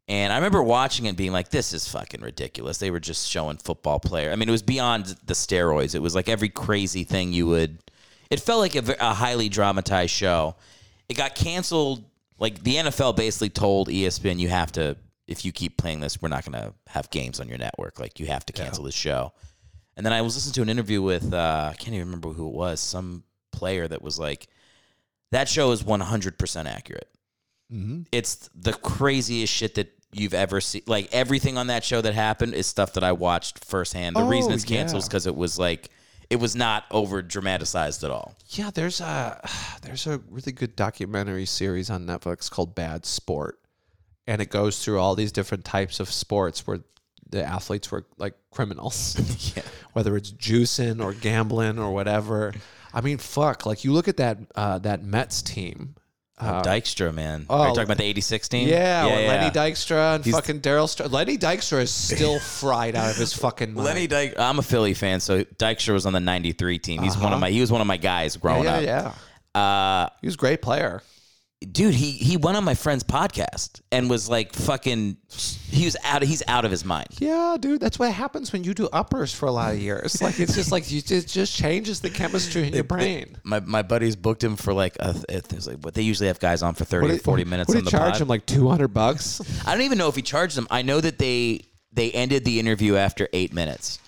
And I remember watching it being like, this is fucking ridiculous. They were just showing football player. I mean, it was beyond the steroids. It was like every crazy thing you would. It felt like a, a highly dramatized show. It got canceled. Like the NFL basically told ESPN, you have to, if you keep playing this, we're not going to have games on your network. Like you have to cancel this show. And then I was listening to an interview with uh, I can't even remember who it was, some player that was like, that show is 100% accurate. mm-hmm. It's the craziest shit that you've ever seen. Like everything on that show that happened is stuff that I watched firsthand. The reason Oh, it's canceled is because it was like, it was not over dramatized at all. Yeah, there's a [sighs] there's a really good documentary series on Netflix called Bad Sport, and it goes through all these different types of sports where the athletes were like criminals, [laughs] Yeah. [laughs] whether it's juicing or gambling or whatever. I mean, fuck. Like you look at that uh, that Mets team. Uh, Dykstra, man. oh, Are you talking about the 86 team? Yeah, or Lenny Dykstra and He's- fucking Darryl. Star- Lenny Dykstra is still [laughs] fried out of his fucking mind. Lenny Dykstra. I'm a Philly fan, so Dykstra was on the '93 team. He's one of Uh-huh. my. He was one of my guys yeah, growing yeah, up. yeah. Uh, He was a great player. Dude, he he went on my friend's podcast and was like fucking. He was out. He's out of his mind. Yeah, dude, that's what happens when you do uppers for a lot of years. [laughs] Like it's just like you it just changes the chemistry in your brain. My my buddies booked him for like a, like what they usually have guys on for 30 or did- 40 minutes What on the charge pod. him like two hundred bucks? [laughs] I don't even know if he charged them. I know that they they ended the interview after 8 minutes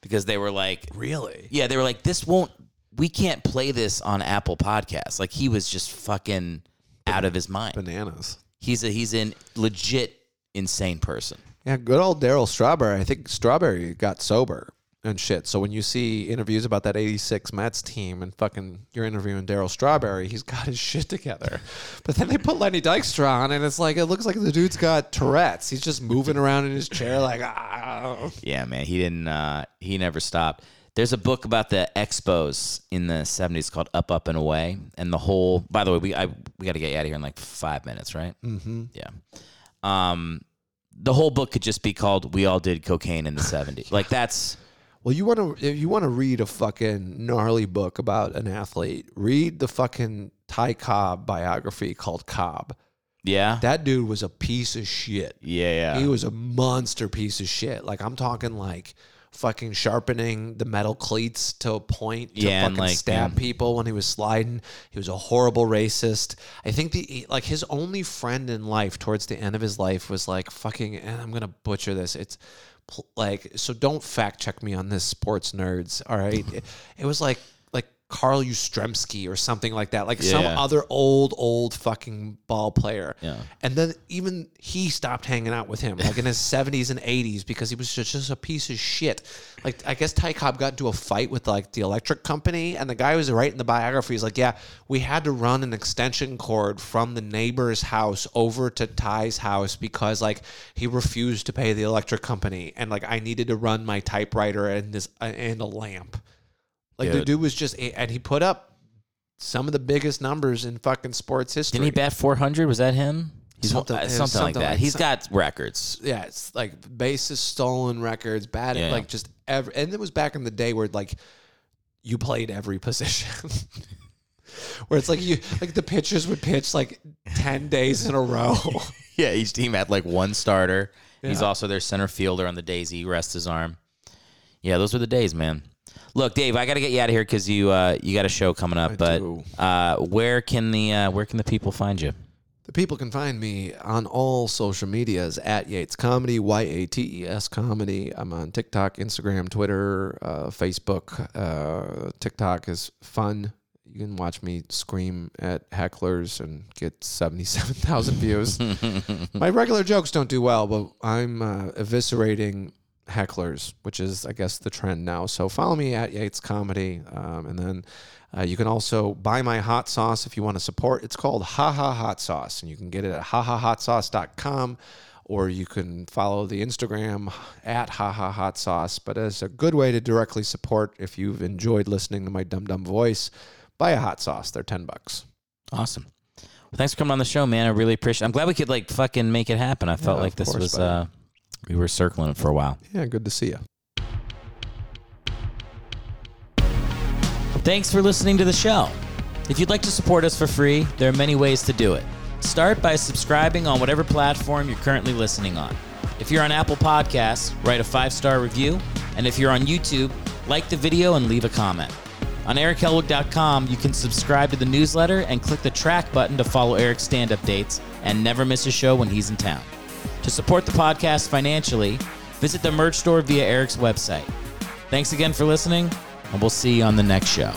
because they were like Really? Yeah, they were like this won't we can't play this on Apple Podcasts. Like he was just fucking out of his mind. Bananas. He's a he's an legit insane person. Yeah, good old Darryl Strawberry. I think Strawberry got sober and shit. So when you see interviews about that '86 Mets team and fucking you're interviewing Darryl Strawberry, he's got his [laughs] shit together. But then they put Lenny Dykstra on, and it's like it looks like the dude's got Tourette's. He's just moving around in his chair like ah. Yeah, man, he didn't. Uh, he never stopped. There's a book about the expos in the '70s called "Up, Up and Away," and the whole. By the way, we I, we got to get you out of here in like five minutes, right? Mm-hmm. Yeah. Um, the whole book could just be called "We All Did Cocaine in the '70s." Like that's Well, you want to if you want to read a fucking gnarly book about an athlete, read the fucking Ty Cobb biography called Cobb. yeah, That dude was a piece of shit. yeah, yeah. He was a monster piece of shit. Like I'm talking like fucking sharpening the metal cleats to a point to Yeah, fucking like, stab yeah. people when he was sliding. He was a horrible racist. I think the like his only friend in life towards the end of his life was like fucking and I'm going to butcher this. It's like so don't fact check me on this sports nerds, all right? it, it was like like Carl Yastrzemski or something like that, like some other old old fucking ball player. Yeah. And then even he stopped hanging out with him, like in his [laughs] 70s and 80s, because he was just, just a piece of shit. Like, I guess Ty Cobb got into a fight with like the electric company, and the guy was writing the biography. He's like, Yeah, we had to run an extension cord from the neighbor's house over to Ty's house because like he refused to pay the electric company, and like I needed to run my typewriter and this uh, and a lamp. Like the Dude. dude was just, and he put up some of the biggest numbers in fucking sports history. Didn't he bat 400? Was that him? He's Something- uh, something, it was something, like something that. like- He's got records. yeah, it's like bases stolen records, batting, Yeah. like just every, and it was back in the day where like you played every [laughs] position. [laughs] where it's like you like the pitchers would pitch like 10 days in a row. [laughs] Yeah, each team had like one starter. He's also their center fielder on the days he rests his arm. Yeah, those were the days, man. Look, Dave, I got to get you out of here because you uh, you got a show coming up. I but. Uh, where can the uh, where can the people find you? The people can find me on all social medias at Yates Comedy, Y A T E S Comedy. I'm on TikTok, Instagram, Twitter, uh, Facebook. Uh, TikTok is fun. You can watch me scream at hecklers and get 77,000 views. [laughs] My regular jokes don't do well, but I'm uh, eviscerating hecklers, which is, I guess, the trend now. So follow me at Yates Comedy. Um, and then uh, you can also buy my hot sauce if you want to support. It's called Haha Hot Sauce, and you can get it at hahahotsauce.com or you can follow the Instagram at Haha Hot Sauce. But it's a good way to directly support if you've enjoyed listening to my dumb dumb voice. Buy a hot sauce; they're ten bucks. Awesome. Well, thanks for coming on the show, man. I really appreciate. It. I'm glad we could like fucking make it happen. I felt Yeah, like this course, was uh, we were circling it for a while. Yeah, good to see you. Thanks for listening to the show. If you'd like to support us for free, there are many ways to do it. Start by subscribing on whatever platform you're currently listening on. If you're on Apple Podcasts, write a five star review. And if you're on YouTube, like the video and leave a comment. On erichellwood.com, you can subscribe to the newsletter and click the track button to follow Eric's stand up dates and never miss a show when he's in town. To support the podcast financially, visit the merch store via Eric's website. Thanks again for listening, and we'll see you on the next show.